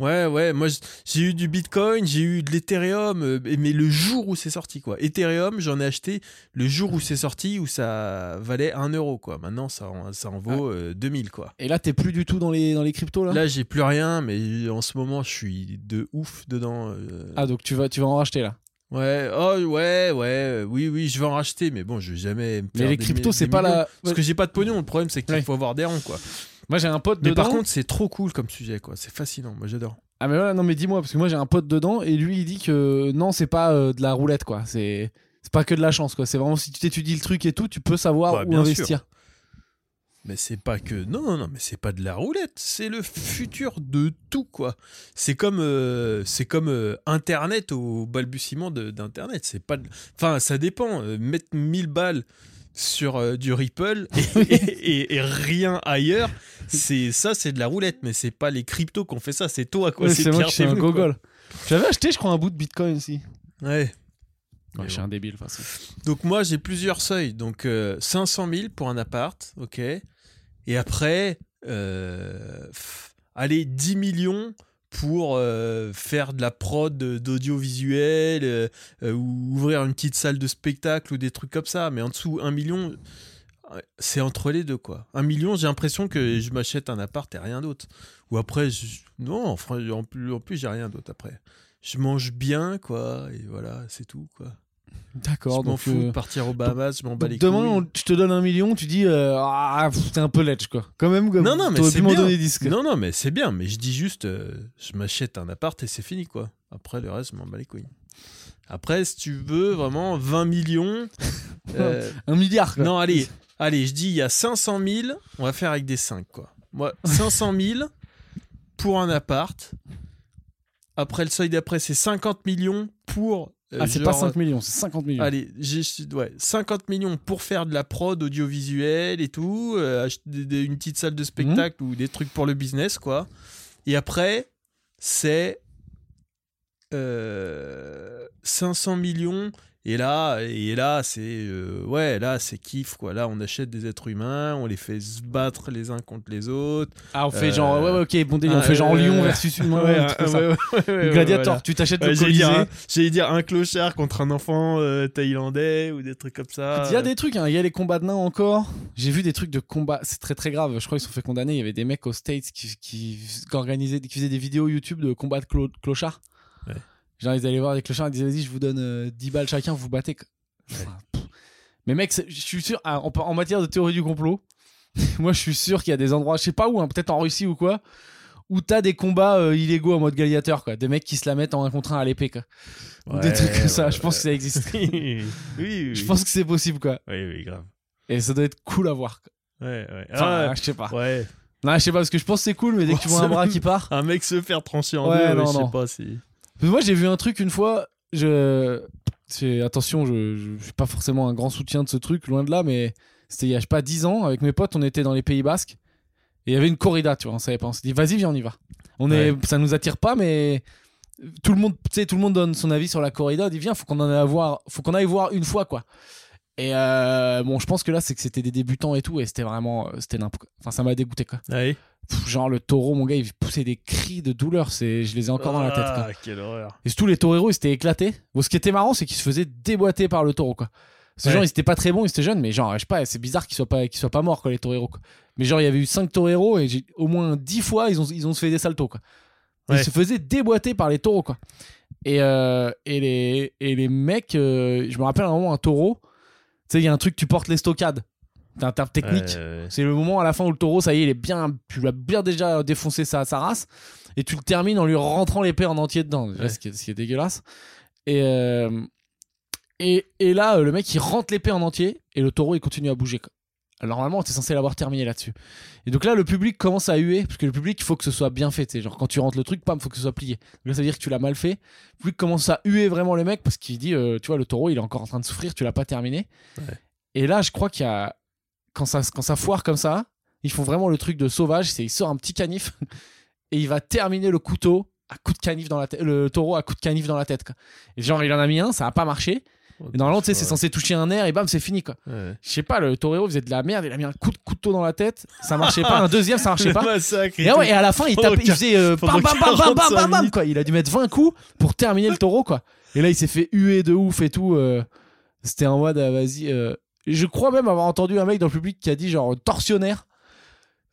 Ouais, ouais. Moi, j'ai eu du Bitcoin, j'ai eu de l'Ethereum, euh, mais le jour où c'est sorti, quoi. Ethereum, j'en ai acheté le jour où c'est sorti, où ça valait 1 euro, quoi. Maintenant, ça en, ça en vaut euh, 2000, quoi. Et là, t'es plus du tout dans les, dans les cryptos, là, Là, j'ai plus rien, mais en ce moment, je suis de ouf dedans. euh. Ah, donc tu vas, tu vas en racheter, là? Ouais, oh, ouais, ouais. Oui, oui, je vais en racheter, mais bon, je vais jamais. me Mais les cryptos, c'est pas la. Parce que j'ai pas de pognon. Le problème, c'est qu'il Ouais. faut avoir des ronds, quoi. Moi, j'ai un pote Mais dedans. par contre, c'est trop cool comme sujet, quoi. C'est fascinant. Moi, j'adore. Ah, mais voilà, non, mais dis-moi, parce que moi, j'ai un pote dedans, et lui, il dit que non, c'est pas euh, de la roulette, quoi. C'est. C'est pas que de la chance, quoi. C'est vraiment si tu t'étudies le truc et tout, tu peux savoir Bah, où bien investir. Mais c'est pas que. Non, non, non, mais c'est pas de la roulette. C'est le futur de tout, quoi. C'est comme, euh, c'est comme euh, Internet au balbutiement de- d'Internet. C'est pas. de- Enfin, ça dépend. Euh, mettre 1000 balles sur euh, du Ripple et, et- et- et rien ailleurs, c'est ça, c'est de la roulette. Mais c'est pas les cryptos qu'on fait ça. C'est toi, quoi. Ouais, c'est moi qui un gogol. J'avais acheté, je crois, un bout de bitcoin aussi. Ouais. Je suis un débile, façon. Donc moi j'ai plusieurs seuils. Donc euh, 500 000 pour un appart, ok. Et après, euh, allez 10 millions pour euh, faire de la prod d'audiovisuel euh, euh, ou ouvrir une petite salle de spectacle ou des trucs comme ça. Mais en dessous, 1 million, euh, c'est entre les deux quoi. 1 million, j'ai l'impression que je m'achète un appart et rien d'autre. Ou après, non, en plus j'ai rien d'autre après. Je mange bien quoi et voilà, c'est tout quoi. Je D'accord, m'en donc. fous euh, de partir aux Bahamas, je m'en bats les demain, couilles. on- je te donne un million, tu dis euh, ah t'es un peu ledge quoi. Quand même, comme Non, non, mais c'est m'en bien. donner 10. quoi. Non, non, mais c'est bien, mais je dis juste, euh, je m'achète un appart et c'est fini, quoi. Après, le reste, je m'en bats les couilles. Après, si tu veux vraiment 20 millions. euh, Un milliard quoi. non, allez, allez, je dis, il y a 500 000, on va faire avec des 5, quoi. Moi, 500 000 pour un appart. Après, le seuil d'après, c'est 50 millions pour. Euh, Ah, c'est pas 5 millions, c'est 50 millions. Allez, j'ai ouais, 50 millions pour faire de la prod audiovisuelle et tout, euh, acheter une petite salle de spectacle ou des trucs pour le business, quoi. Et après, c'est euh, 500 millions. Et là, et là, c'est euh, ouais, là, c'est kiff, quoi. Là, on achète des êtres humains, on les fait se battre les uns contre les autres. Ah, on fait Euh, genre, ouais, ouais, ok, bon délire, on ah, fait genre euh, Lyon versus humain, Ouais, ouais, ouais, Gladiator, voilà. tu t'achètes le Colisée. dire, j'allais dire un clochard contre un enfant euh, thaïlandais ou des trucs comme ça. Il y a des trucs, hein, il y a les combats de nains encore. J'ai vu des trucs de combat, c'est très très grave. Je crois qu'ils se sont fait condamner. Il y avait des mecs aux States qui, qui, qui organisaient, qui faisaient des vidéos YouTube de combats de clo- clochards. Genre, ils allaient voir les clochards, ils disaient, vas-y, je vous donne euh, 10 balles chacun, vous battez. Enfin. Mais mec, je suis sûr, ah, en, en matière de théorie du complot, moi je suis sûr qu'il y a des endroits, je sais pas où, hein, peut-être en Russie ou quoi, où t'as des combats euh, illégaux en mode gladiateur, quoi. Des mecs qui se la mettent en un contre un à l'épée, quoi. Des trucs comme ça, ouais, je pense que ça existe. oui, oui, oui. Je pense que c'est possible, quoi. Oui, oui, grave. Et ça doit être cool à voir. quoi. Ouais, ouais. Enfin, Ah, je sais pas. ouais. Non, je sais pas, parce que je pense que c'est cool, mais dès que tu vois un bras qui part. Un mec se faire trancher en Ouais, deux, ouais, je non. sais pas si. Moi, j'ai vu un truc une fois. Je. c'est- Attention, je, je, suis pas forcément un grand soutien de ce truc, loin de là, mais c'était il y a, je sais pas, 10 ans. Avec mes potes, on était dans les Pays Basques. Et il y avait une corrida, tu vois, on savait pas. On s'est dit, vas-y, viens, on y va. On est, Ouais. ça nous attire pas, mais tout le monde, tout le monde donne son avis sur la corrida. On dit, viens, faut qu'on en aille voir, faut qu'on aille voir une fois, quoi. Et euh, bon, je pense que là, c'est que c'était des débutants et tout, et c'était vraiment, euh, c'était n'importe. Enfin, ça m'a dégoûté quoi. Ouais. Pff, genre le taureau, mon gars, il poussait des cris de douleur. C'est, je les ai encore dans la tête. Quoi. Ah, quelle horreur. Et surtout les taureros, ils s'étaient éclatés. Bon, ce qui était marrant, c'est qu'ils se faisaient déboîter par le taureau quoi. Ces Ouais. gens, ils étaient pas très bons, ils étaient jeunes, mais genre, je sais pas, c'est bizarre qu'ils soient pas, qu'ils soient pas morts quoi, les taureros. Quoi. Mais genre, il y avait eu 5 taureros et j'ai- au moins 10 fois, ils ont, ils ont fait des saltos quoi. Ils Ouais. se faisaient déboîter par les taureaux quoi. Et, euh, et, les, et les mecs, euh, je me rappelle un moment, un taureau, sais, il y a un truc, tu portes les stockades. T'as un terme technique. Ouais, C'est le moment à la fin où le taureau, ça y est, il est bien, tu l'as bien déjà défoncé sa, sa race, et tu le termines en lui rentrant l'épée en entier dedans, déjà, ce, qui est, ce qui est dégueulasse. Et, euh, et, et là, euh, le mec, il rentre l'épée en entier, et le taureau, il continue à bouger. quoi. Alors normalement, t'es censé l'avoir terminé là-dessus. Et donc là, le public commence à huer, parce que le public, il faut que ce soit bien fait. Genre, quand tu rentres le truc, pam, faut que ce soit plié. Donc là, ça veut dire que tu l'as mal fait. Le public commence à huer vraiment le mec, parce qu'il dit, euh, tu vois, le taureau, il est encore en train de souffrir, tu l'as pas terminé. Ouais. Et là, je crois qu'il y a. Quand ça, quand ça foire comme ça, ils font vraiment le truc de sauvage, c'est il sort un petit canif et il va terminer le couteau à coup de canif dans la tête, le taureau à coup de canif dans la tête. Quoi. Et genre il en a mis un, ça a pas marché. Et normalement tu sais c'est censé toucher un nerf et bam c'est fini quoi. Ouais. Je sais pas, le torero faisait de la merde, il a mis un coup de couteau dans la tête, ça marchait pas, un deuxième ça marchait pas. Et, ouais, et à la fin, il, tapait, il faisait euh, bam, bam, bam, bam, bam, 45 bam, quoi. Il a dû mettre 20 coups pour terminer le taureau, quoi. Et là, il s'est fait huer de ouf et tout. euh, C'était en mode, ah, vas-y. euh. Je crois même avoir entendu un mec dans le public qui a dit genre torsionnaire.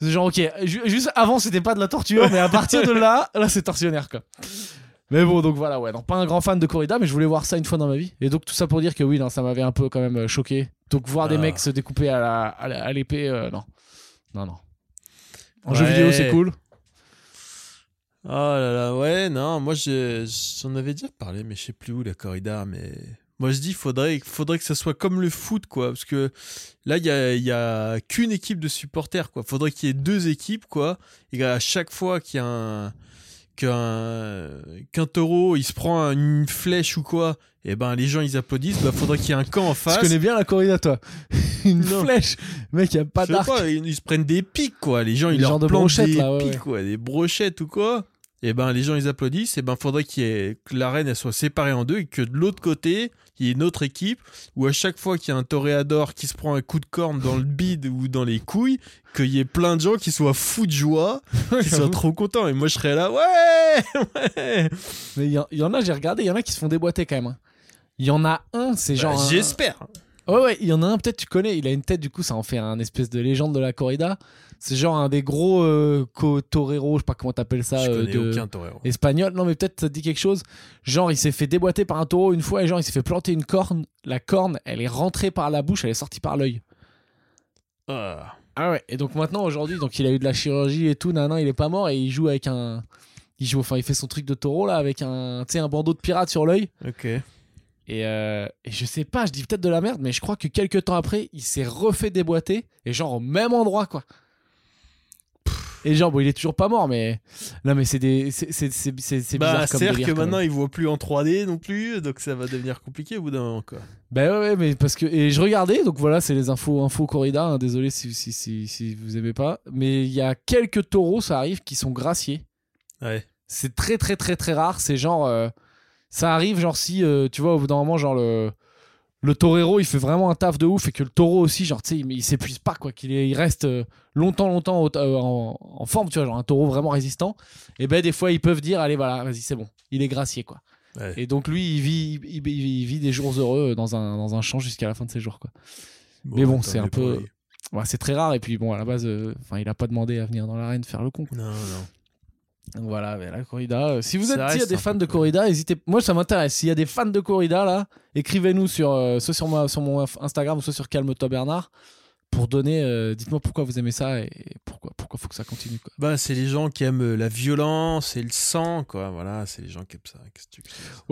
C'est Genre, ok, ju- juste avant, c'était pas de la torture, mais à partir de là, là, c'est torsionnaire, quoi. Mais bon, donc voilà, ouais, non, pas un grand fan de corrida, mais je voulais voir ça une fois dans ma vie. Et donc, tout ça pour dire que oui, non, ça m'avait un peu quand même euh, choqué. Donc, voir des Ah. mecs se découper à la- à l'épée, euh, non. Non, non. En Ouais. jeu vidéo, c'est cool. Oh là là, ouais, non, moi je- j'en avais déjà parlé, mais je sais plus où la corrida, mais moi je dis faudrait, faudrait que ça soit comme le foot, quoi, parce que là il y a, y a qu'une équipe de supporters, quoi. Faudrait qu'il y ait deux équipes, quoi, et à chaque fois qu'il y a un qu'un qu'un taureau il se prend une flèche ou quoi, et ben les gens ils applaudissent, bah faudrait qu'il y ait un camp en face. Tu connais bien la corrida, toi. Une Non. flèche. Mec, y a pas d'arc. ils, ils se prennent des pics, quoi. Les gens, ils leur de plantent brochettes, des là, ouais, pics, ouais. quoi. Des brochettes ou quoi. Et ben, les gens, ils applaudissent. Et ben, faudrait qu'il y ait, que l'arène, elle soit séparée en deux et que de l'autre côté, il y ait une autre équipe où à chaque fois qu'il y a un toréador qui se prend un coup de corne dans le bide ou dans les couilles, qu'il y ait plein de gens qui soient fous de joie, qui soient trop contents. Et moi, je serais là, ouais, ouais. Mais il y, en- il y en a, j'ai regardé, il y en a qui se font déboîter quand même. hein. Il y en a un, c'est genre. Bah, un- J'espère. Ouais, ouais, il y en a un, peut-être tu connais, il a une tête, du coup, ça en fait un espèce de légende de la corrida. C'est genre un des gros euh, je sais pas comment t'appelles ça, je euh, connais de- aucun toréro. espagnol. Non, mais peut-être ça te dit quelque chose. Genre, il s'est fait déboîter par un taureau une fois et genre, il s'est fait planter une corne. La corne, elle est rentrée par la bouche, elle est sortie par l'œil. Ah. Ah ouais, et donc maintenant, aujourd'hui, donc il a eu de la chirurgie et tout, nan, il est pas mort et il joue avec un. Il joue, enfin, il fait son truc de taureau là, avec un, tu sais, un bandeau de pirate sur l'œil. Ok. Et, euh, et je sais pas, je dis peut-être de la merde, mais je crois que quelques temps après, il s'est refait déboîter, et genre au même endroit, quoi. Et genre, bon, il est toujours pas mort, mais. Non, mais c'est des. C'est c'est- c'est- c'est- c'est Bah, bizarre comme c'est-à-dire délire, que maintenant, même. ils voient plus en 3D non plus, donc ça va devenir compliqué au bout d'un moment, quoi. Bah ouais, ouais, mais parce que. Et je regardais, donc voilà, c'est les infos, infos corrida, hein, désolé si, si, si, si vous aimez pas. Mais il y a quelques taureaux, ça arrive, qui sont graciés. Ouais. C'est très, très, très, très rare. C'est genre. euh, ça arrive, genre, si, euh, tu vois, au bout d'un moment, genre, le. Le torero, il fait vraiment un taf de ouf et que le taureau aussi, genre, tu sais, il, il s'épuise pas, quoi, qu'il il reste euh, longtemps, longtemps euh, en, en forme, tu vois, genre un taureau vraiment résistant. Et ben, des fois, ils peuvent dire, allez, voilà, vas-y, c'est bon, il est gracié, quoi. Ouais. Et donc, lui, il vit, il, vit des jours heureux dans un, dans un champ jusqu'à la fin de ses jours, quoi. Mais bon, c'est un peu-. Ouais, c'est très rare, et puis bon, à la base, euh, enfin, il a pas demandé à venir dans l'arène faire le con, quoi. Non, non. Donc voilà, mais la corrida. euh, si vous Ça êtes s'il y a reste des un fans peu de cool. corrida, hésitez. Moi, ça m'intéresse. S'il y a des fans de corrida là, écrivez-nous sur euh, soit sur moi, sur mon inf- Instagram ou soit sur Calme-toi Bernard pour donner. euh, Dites-moi pourquoi vous aimez ça et pourquoi pourquoi faut que ça continue quoi. Bah, c'est les gens qui aiment la violence et le sang, quoi. Voilà, c'est les gens qui aiment ça. Que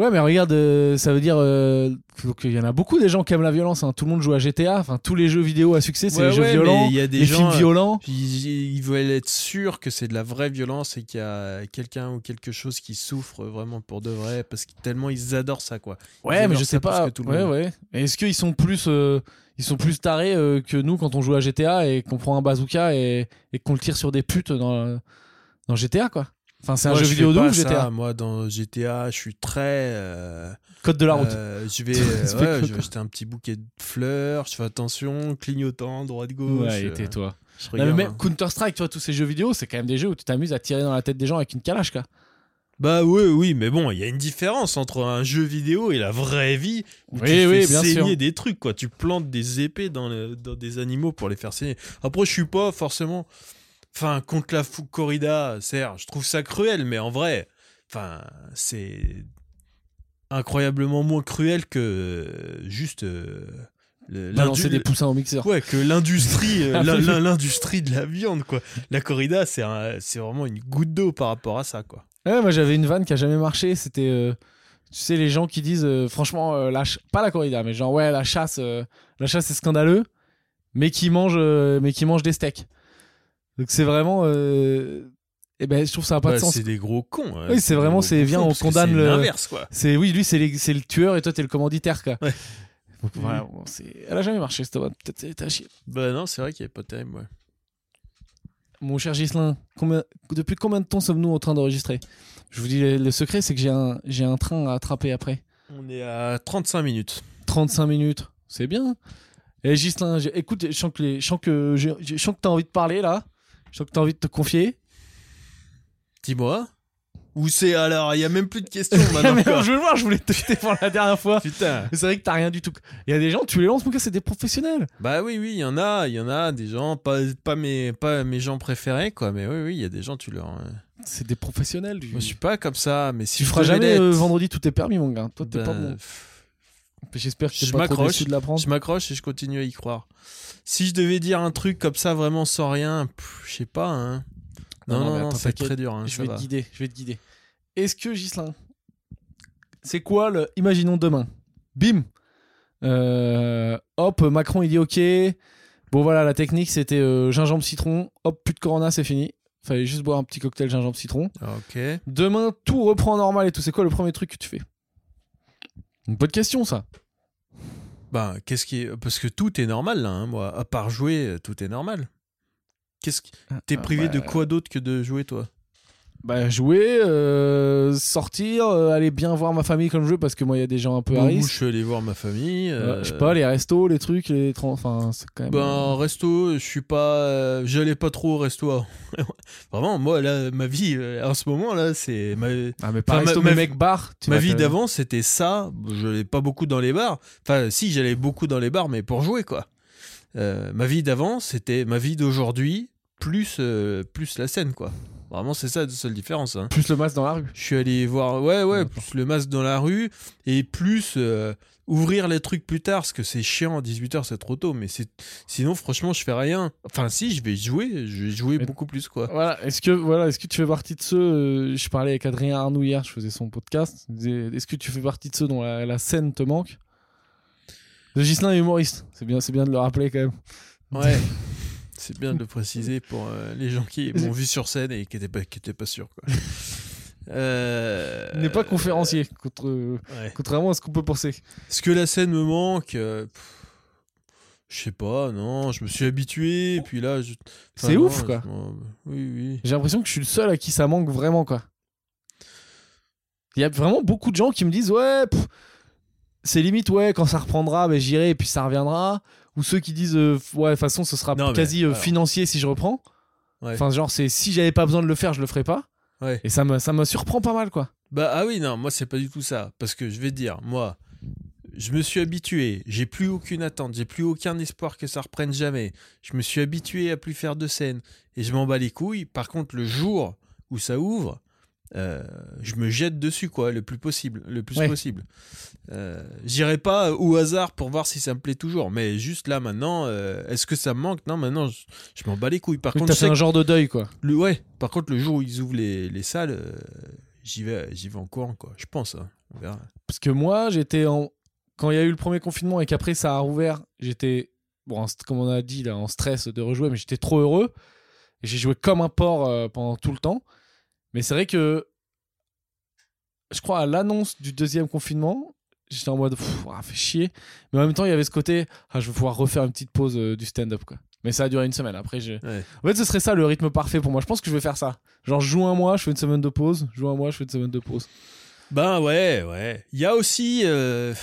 Ouais, mais regarde, euh, ça veut dire euh, qu'il y en a beaucoup des gens qui aiment la violence. hein. Tout le monde joue à GTA. Enfin, tous les jeux vidéo à succès, c'est Ouais, les jeux violents, il y a des les gens, films euh, violents. Ils, ils veulent être sûrs que c'est de la vraie violence et qu'il y a quelqu'un ou quelque chose qui souffre vraiment pour de vrai parce que tellement ils adorent ça, quoi. Ouais, mais je sais pas. que tout le ouais, monde. ouais. Est-ce qu'ils sont plus, euh, ils sont plus tarés euh, que nous quand on joue à GTA et qu'on prend un bazooka et, et qu'on le tire sur des putes dans, dans GTA, quoi Enfin, c'est un Moi, jeu je vidéo de ouf, GTA. ça. Moi, dans GTA, je suis très. euh, Code de la route. euh, je vais, ouais, je vais un petit bouquet de fleurs. Je fais attention, clignotant, droite gauche. ouais, et tais-toi. hein. Counter-Strike, tu vois, tous ces jeux vidéo, c'est quand même des jeux où tu t'amuses à tirer dans la tête des gens avec une calache, quoi. Bah oui, oui, mais bon, il y a une différence entre un jeu vidéo et la vraie vie où Oui, tu oui, fais bien saigner sûr. des trucs, quoi. Tu plantes des épées dans, le- dans des animaux pour les faire saigner. Après, je suis pas forcément, enfin, contre la fou corrida, Serge. Je trouve ça cruel, mais en vrai, enfin, c'est incroyablement moins cruel que euh, juste euh, l'indu- des poussins au mixeur. Ouais, que l'industrie, euh, Ah, l'industrie de la viande, quoi. La corrida, c'est vraiment une goutte d'eau par rapport à ça, quoi. Ouais, moi j'avais une vanne qui a jamais marché. C'était, euh, tu sais, les gens qui disent, euh, franchement, euh, la pas la corrida, mais genre, ouais, la chasse, euh, la chasse c'est scandaleux, mais qui mangent, mais qui mangent des steaks. Donc c'est vraiment, eh ben, je trouve ça a pas Bah, de sens. c'est des gros cons. hein. Oui, c'est vraiment, c'est, viens, on condamne c'est le- l'inverse, quoi. C'est oui, lui c'est, le tueur et toi t'es le commanditaire, quoi. Ouais. Donc, voilà, bon, c'est- Elle a jamais marché cette vanne. Peut-être à chier. Bah non, c'est vrai qu'il est pas terrible, ouais. Mon cher Gislin, combien... depuis combien de temps sommes-nous en train d'enregistrer? Je vous dis, le, le secret, c'est que j'ai un, j'ai un train à attraper après. On est à 35 minutes. 35 minutes, c'est bien. Et Gislin, j'ai- écoute, je sens que, les... je sens que, je... je sens que t'as envie de parler là. Je sens que t'as envie de te confier. Dis-moi. Ou c'est alors, il y a même plus de questions maintenant. mais je veux le voir, je voulais te tester pour la dernière fois. Putain. Mais C'est vrai que t'as rien du tout. Il y a des gens, tu les lances, mon gars, c'est des professionnels. Bah oui, oui, il y en a, il y en a des gens, pas, pas, mes, pas mes gens préférés, quoi. Mais oui, oui, il y a des gens, tu leur. euh, C'est des professionnels. Du... Moi, je suis pas comme ça, mais si tu je feras jamais euh, vendredi, tout est permis, mon gars. Toi, t'es bah, pas bon. pff, J'espère que t'es je pas trop m'accroche, déçu de l'apprendre. Je m'accroche et je continue à y croire. Si je devais dire un truc comme ça, vraiment sans rien, pff, je sais pas, hein. Non, Non, non, t'inquiète, très dur. hein, je vais va. te guider, je vais te guider. Est-ce que Gislin, c'est quoi le. Imaginons demain. Bim Euh, Hop, Macron il dit ok. Bon voilà, la technique c'était euh, gingembre citron. Hop, plus de corona, c'est fini. Fallait juste boire un petit cocktail gingembre citron. Ok. Demain, tout reprend normal et tout. C'est quoi le premier truc que tu fais? Une bonne question ça. Ben, qu'est-ce qui est... Parce que tout est normal, là, hein, moi. À part jouer, tout est normal. Qu'est-ce qui... T'es Ah, privé bah, de quoi d'autre que de jouer, toi? Bah jouer, euh, sortir, euh, aller bien voir ma famille comme je veux parce que moi il y a des gens un peu à risque. je suis allé voir ma famille. Euh, euh, je sais pas, les restos, les trucs, les. Enfin, c'est quand même. Ben, resto, je suis pas... euh, J'allais pas trop au resto. Vraiment, moi, là, ma vie, euh, en ce moment, là, c'est... Ma, Ah, mais pas Enfin, ma- resto, ma- mais mec, bar. tu ma vie d'avant, c'était ça. Je n'allais pas beaucoup dans les bars. Enfin, si, j'allais beaucoup dans les bars, mais pour jouer, quoi. Euh, ma vie d'avant, c'était ma vie d'aujourd'hui, plus, euh, plus la scène, quoi. Vraiment, c'est ça la seule différence. hein. Plus le masque dans la rue. Je suis allé voir, ouais, ouais, plus le masque dans la rue et plus euh, ouvrir les trucs plus tard, parce que c'est chiant, 18h c'est trop tôt, mais c'est sinon, franchement, je fais rien. Enfin, si, je vais jouer, je vais jouer Mais- beaucoup plus, quoi. Voilà, est-ce que, voilà, est-ce que tu fais partie de ceux. euh, je parlais avec Adrien Arnoux hier, je faisais son podcast. Est-ce que tu fais partie de ceux dont la, la scène te manque? Le Gislin est humoriste. C'est bien, c'est bien de le rappeler quand même. Ouais. C'est bien de le préciser pour euh, les gens qui m'ont vu sur scène et qui n'étaient pas, qui étaient pas sûrs, quoi. Euh, Il n'est pas conférencier, contre, ouais. contrairement à ce qu'on peut penser. Est-ce que la scène me manque euh, Je sais pas, non, je me suis habitué, et puis là... je- enfin, C'est ouf, quoi. je Oui, oui. J'ai l'impression que je suis le seul à qui ça manque vraiment, quoi. Il y a vraiment beaucoup de gens qui me disent Ouais, pff, c'est limite, ouais, quand ça reprendra, ben, j'irai et puis ça reviendra. Ou ceux qui disent euh, Ouais, de toute façon, ce sera Non, mais, quasi euh, alors. financier si je reprends. Ouais. Enfin, genre, c'est si j'avais pas besoin de le faire, je le ferais pas. Ouais. Et ça me, ça me surprend pas mal, quoi. Bah ah oui non moi c'est pas du tout ça parce que je vais te dire moi je me suis habitué j'ai plus aucune attente j'ai plus aucun espoir que ça reprenne jamais je me suis habitué à plus faire de scènes et je m'en bats les couilles par contre le jour où ça ouvre euh, je me jette dessus quoi le plus possible le plus Ouais. possible euh, j'irai pas au hasard pour voir si ça me plaît toujours mais juste là maintenant euh, est-ce que ça me manque? Non maintenant je, je m'en bats les couilles par Donc, contre fait un que genre de deuil, quoi. le, ouais, par contre, le jour où ils ouvrent les, les salles, j'y vais, j'y vais en courant, quoi. Je pense, hein. on verra. Parce que moi, j'étais en. Quand il y a eu le premier confinement et qu'après ça a rouvert, j'étais, bon, comme on a dit, là, en stress de rejouer, mais j'étais trop heureux. J'ai joué comme un porc pendant tout le temps. Mais c'est vrai que. Je crois à l'annonce du deuxième confinement, j'étais en mode, pff, ah, fait chier. Mais en même temps, il y avait ce côté, ah, je vais pouvoir refaire une petite pause euh, du stand-up, quoi. Mais ça a duré une semaine. Après, j'ai. Ouais. En fait, ce serait ça le rythme parfait pour moi. Je pense que je vais faire ça. Genre, je joue un mois, je fais une semaine de pause. Je joue un mois, je fais une semaine de pause. Ben ouais, ouais. Il y a aussi, euh,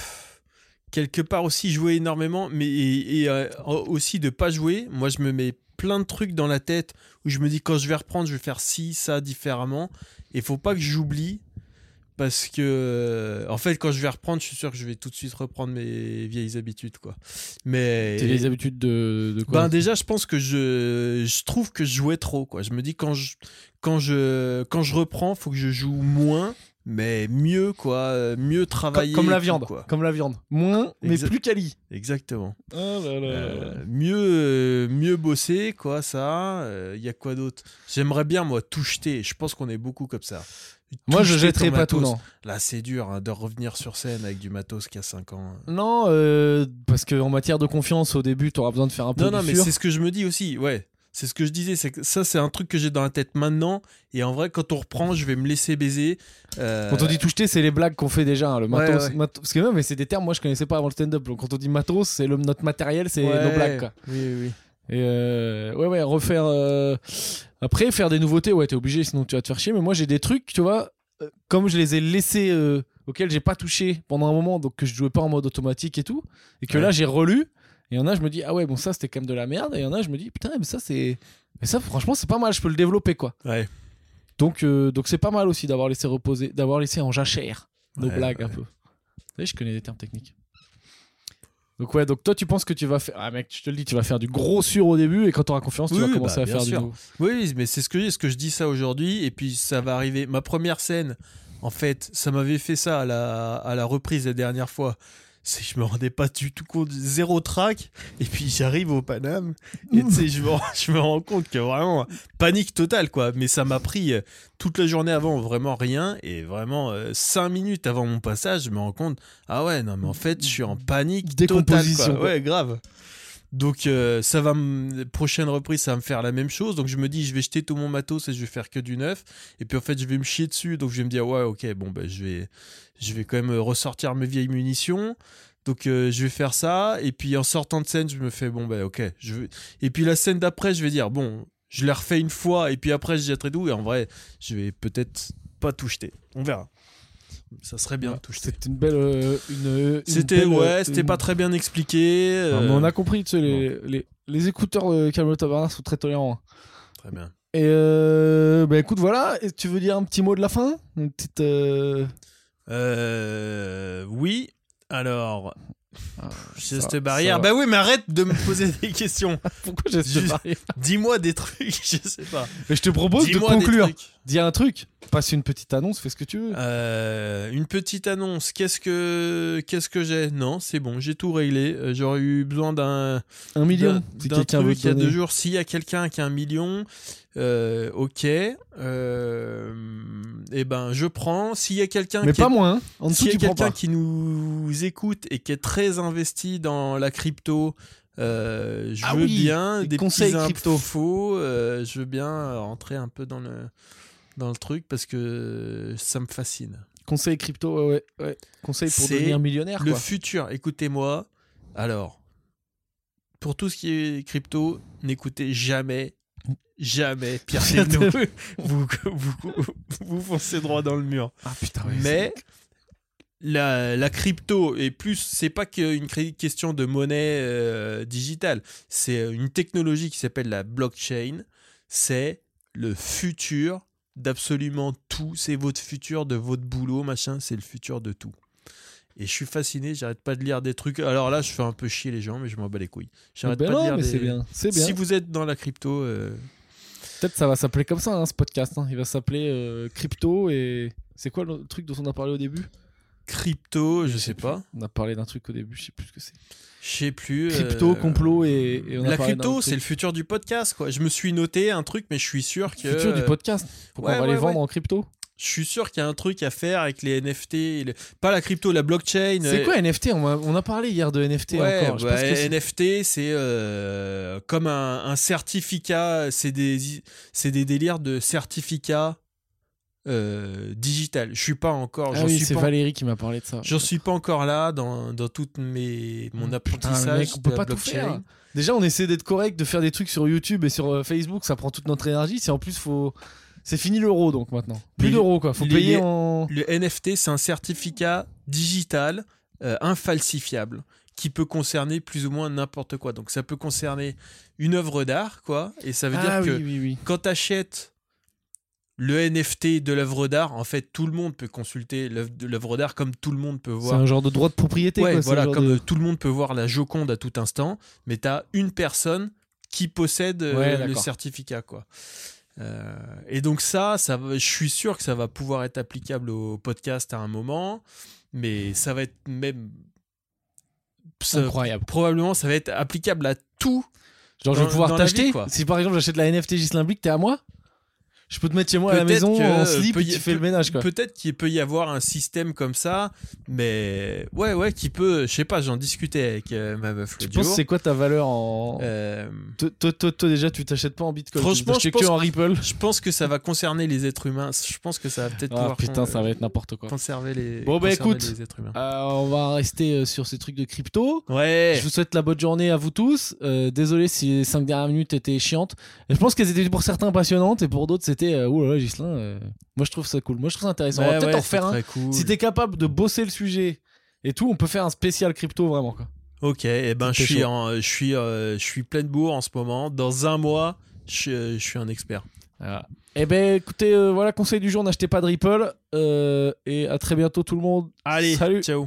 quelque part aussi, jouer énormément, mais et, et, euh, aussi de pas jouer. Moi, je me mets plein de trucs dans la tête où je me dis quand je vais reprendre, je vais faire ci, ça différemment. Et faut pas que j'oublie. Parce que, euh, en fait, quand je vais reprendre, je suis sûr que je vais tout de suite reprendre mes vieilles habitudes, quoi. Mais. T'as les habitudes de, de quoi? Ben déjà, je pense que je, je trouve que je jouais trop, quoi. Je me dis quand je, quand je, quand je reprends, faut que je joue moins, mais mieux, quoi. euh, Mieux travailler. Comme la tout, viande. quoi. Comme la viande. Moins, mais plus quali. Exactement. Oh là là. Euh, mieux, euh, mieux bosser, quoi, ça. Il y a quoi d'autre? J'aimerais bien, moi, tout jeter. Je pense qu'on est beaucoup comme ça. Moi, je jetterai pas tout, non. Là, c'est dur hein, de revenir sur scène avec du matos qui a 5 ans. Non, euh, parce qu'en matière de confiance, au début, t'auras besoin de faire un peu Non, non, mais c'est ce que je me dis aussi, ouais. C'est ce que je disais, c'est que ça, c'est un truc que j'ai dans la tête maintenant. Et en vrai, quand on reprend, je vais me laisser baiser. Euh, Quand on dit tout jeter, c'est les blagues qu'on fait déjà. hein, le matos, ouais. matos- Parce que même, mais c'est des termes, moi, je connaissais pas avant le stand-up. Donc, quand on dit matos, c'est notre matériel, c'est ouais, nos blagues, quoi. Oui, oui. Et euh, ouais, ouais, refaire. euh, Après, faire des nouveautés, ouais, t'es obligé, sinon tu vas te faire chier. Mais moi, j'ai des trucs, tu vois, comme je les ai laissés, auxquels j'ai pas touché pendant un moment, donc que je jouais pas en mode automatique et tout, et que là, j'ai relu. Et il y en a, je me dis, ah ouais, bon, ça, c'était quand même de la merde. Et il y en a, je me dis, putain, mais ça, c'est. Mais ça, franchement, c'est pas mal, je peux le développer, quoi. Ouais. Donc, euh, donc c'est pas mal aussi d'avoir laissé reposer, d'avoir laissé en jachère nos Ouais, blagues un peu. Vous savez, je connais des termes techniques. Donc ouais, donc toi tu penses que tu vas faire, ah mec, je te le dis, tu vas faire du gros sur au début et quand tu auras confiance, tu Oui, vas commencer bah, à faire du sûr. nouveau. Oui, mais c'est ce que je dis, ce que je dis ça aujourd'hui, et puis ça va arriver. Ma première scène, en fait, ça m'avait fait ça à la, à la reprise la dernière fois. C'est je me rendais pas du tout compte, zéro track, et puis j'arrive au Paname, et tu sais, je me, rends- je me rends compte que vraiment, panique totale, quoi. Mais ça m'a pris euh, toute la journée avant, vraiment rien, et vraiment, euh, cinq minutes avant mon passage, je me rends compte, ah ouais, non, mais en fait, je suis en panique totale, Décomposition, quoi. Ouais, grave. Donc euh, ça va me... prochaine reprise ça va me faire la même chose. Donc je me dis je vais jeter tout mon matos et je vais faire que du neuf. Et puis en fait je vais me chier dessus. Donc je vais me dire ouais ok bon bah je vais je vais quand même ressortir mes vieilles munitions. Donc euh, je vais faire ça. Et puis en sortant de scène je me fais bon bah ok je vais... et puis la scène d'après je vais dire bon je l'ai refait une fois. Et puis après je jetterai tout. Et en vrai je vais peut-être pas tout jeter. On verra ça serait bien jeter C'était une belle, euh, une, une c'était belle, ouais euh, c'était une- pas très bien expliqué Non, mais euh, on a compris, tu sais, les, les, les écouteurs de Camelot Taverna sont très tolérants. hein. très bien Et euh, bah écoute, voilà, Et tu veux dire un petit mot de la fin? Une petite. euh, Euh, oui. Alors, ah, geste barrière. Bah oui, mais arrête de me poser des questions. Pourquoi geste barrière? Dis-moi des trucs, je sais pas. Mais je te propose de des conclure. trucs. Dis un truc, passe une petite annonce, fais ce que tu veux. Euh, une petite annonce. Qu'est-ce que qu'est-ce que j'ai? Non, c'est bon, j'ai tout réglé. Euh, J'aurais eu besoin d'un un million, d'un- truc il y a deux jours. S'il y a quelqu'un qui a un million, euh, ok. Euh, et ben, je prends. S'il y a quelqu'un Mais qui pas est moins, en dessous S'il y a quelqu'un qui nous écoute et qui est très investi dans la crypto, euh, je Ah veux oui, bien des conseils crypto. euh, je veux bien rentrer un peu dans le dans le truc parce que ça me fascine. Conseil crypto, ouais, ouais, ouais. Conseil pour devenir millionnaire, Le quoi. futur, écoutez-moi. Alors, pour tout ce qui est crypto, n'écoutez jamais, jamais Pierre Thévenot. vous, vous, vous foncez droit dans le mur. Ah putain, ouais, Mais la, la crypto, et plus, c'est pas qu'une question de monnaie euh, digitale, c'est une technologie qui s'appelle la blockchain. C'est le futur d'absolument tout. C'est votre futur de votre boulot, machin. C'est le futur de tout. Et je suis fasciné, j'arrête pas de lire des trucs. Alors là, je fais un peu chier les gens, mais je m'en bats les couilles. J'arrête ben pas de lire mais des- c'est bien, c'est bien. Si vous êtes dans la crypto, euh, Peut-être ça va s'appeler comme ça, hein, ce podcast. hein. Il va s'appeler euh, crypto et c'est quoi le truc dont on a parlé au début? Crypto, je sais pas. On a parlé d'un truc au début, je sais plus ce que c'est. Je sais plus. Crypto, euh, complot et, et on a la crypto, c'est le futur du podcast, quoi. Je me suis noté un truc, mais je suis sûr que. futur du podcast. Pourquoi ouais, on va ouais, les vendre ouais. en crypto Je suis sûr qu'il y a un truc à faire avec les NFT. Pas la crypto, la blockchain. C'est euh, quoi NFT on a, on a parlé hier de NFT Ouais, encore. Je bah, que. NFT, c'est euh, comme un, un certificat. C'est des, c'est des délires de certificats euh, digitales. Je suis pas encore. Ah oui, c'est pas- Valérie qui m'a parlé de ça. J'en suis pas encore là dans, dans toute mes, mon apprentissage. le mec, on peut pas tout blockchain. faire. Déjà, on essaie d'être correct, de faire des trucs sur YouTube et sur euh, Facebook, ça prend toute notre énergie. Si en plus, faut. C'est fini l'euro donc maintenant. Plus d'euros quoi. Faut les- payer en. Le NFT, c'est un certificat digital euh, infalsifiable qui peut concerner plus ou moins n'importe quoi. Donc ça peut concerner une œuvre d'art, quoi. Et ça veut Ah dire oui, que oui, oui. quand tu achètes le NFT de l'œuvre d'art, en fait, tout le monde peut consulter l'œuvre d'art comme tout le monde peut C'est voir. un genre de droit de propriété Ouais, quoi. c'est voilà, comme de- euh, tout le monde peut voir la Joconde à tout instant, mais tu as une personne qui possède euh, Ouais, le certificat, quoi. Euh, et donc ça, ça je suis sûr que ça va pouvoir être applicable au podcast à un moment, mais ça va être même ça- Incroyable. probablement ça va être applicable à tout. Genre, je vais pouvoir t'acheter. Si par exemple j'achète la NFT Gislain Blic, t'es à moi? Je peux te mettre chez moi à la maison que, en slip y- tu fais le ménage quoi. Peut-être qu'il peut y avoir un système comme ça, mais ouais, ouais, qui peut, je sais pas, j'en discutais avec euh, ma meuf Tu penses c'est quoi ta valeur en. Euh, Toi, toi, toi, toi, déjà tu t'achètes pas en bitcoin. Franchement, tu je que en Ripple. Je pense que ça va concerner les êtres humains. Je pense que ça va peut-être Ah putain, con- ça va être n'importe quoi. conserver les. Bon, bah, écoute. Euh, on va rester sur ces trucs de crypto. Ouais. Je vous souhaite la bonne journée à vous tous. Désolé si les 5 dernières minutes étaient chiantes. Je pense qu'elles étaient pour certains passionnantes et pour d'autres c'était euh, oulala Gislin. euh, moi je trouve ça cool. Moi je trouve ça intéressant. on va Ouais, peut-être ouais, en refaire un. très cool. Si t'es capable de bosser le sujet et tout, on peut faire un spécial crypto vraiment quoi. Ok, et ben je suis chaud. en, je suis, euh, je suis plein de bourre en ce moment. Dans un mois, je, je suis un expert. Voilà. Eh ben écoutez, euh, voilà conseil du jour, n'achetez pas de Ripple. Euh, et à très bientôt tout le monde. Allez, Salut. ciao.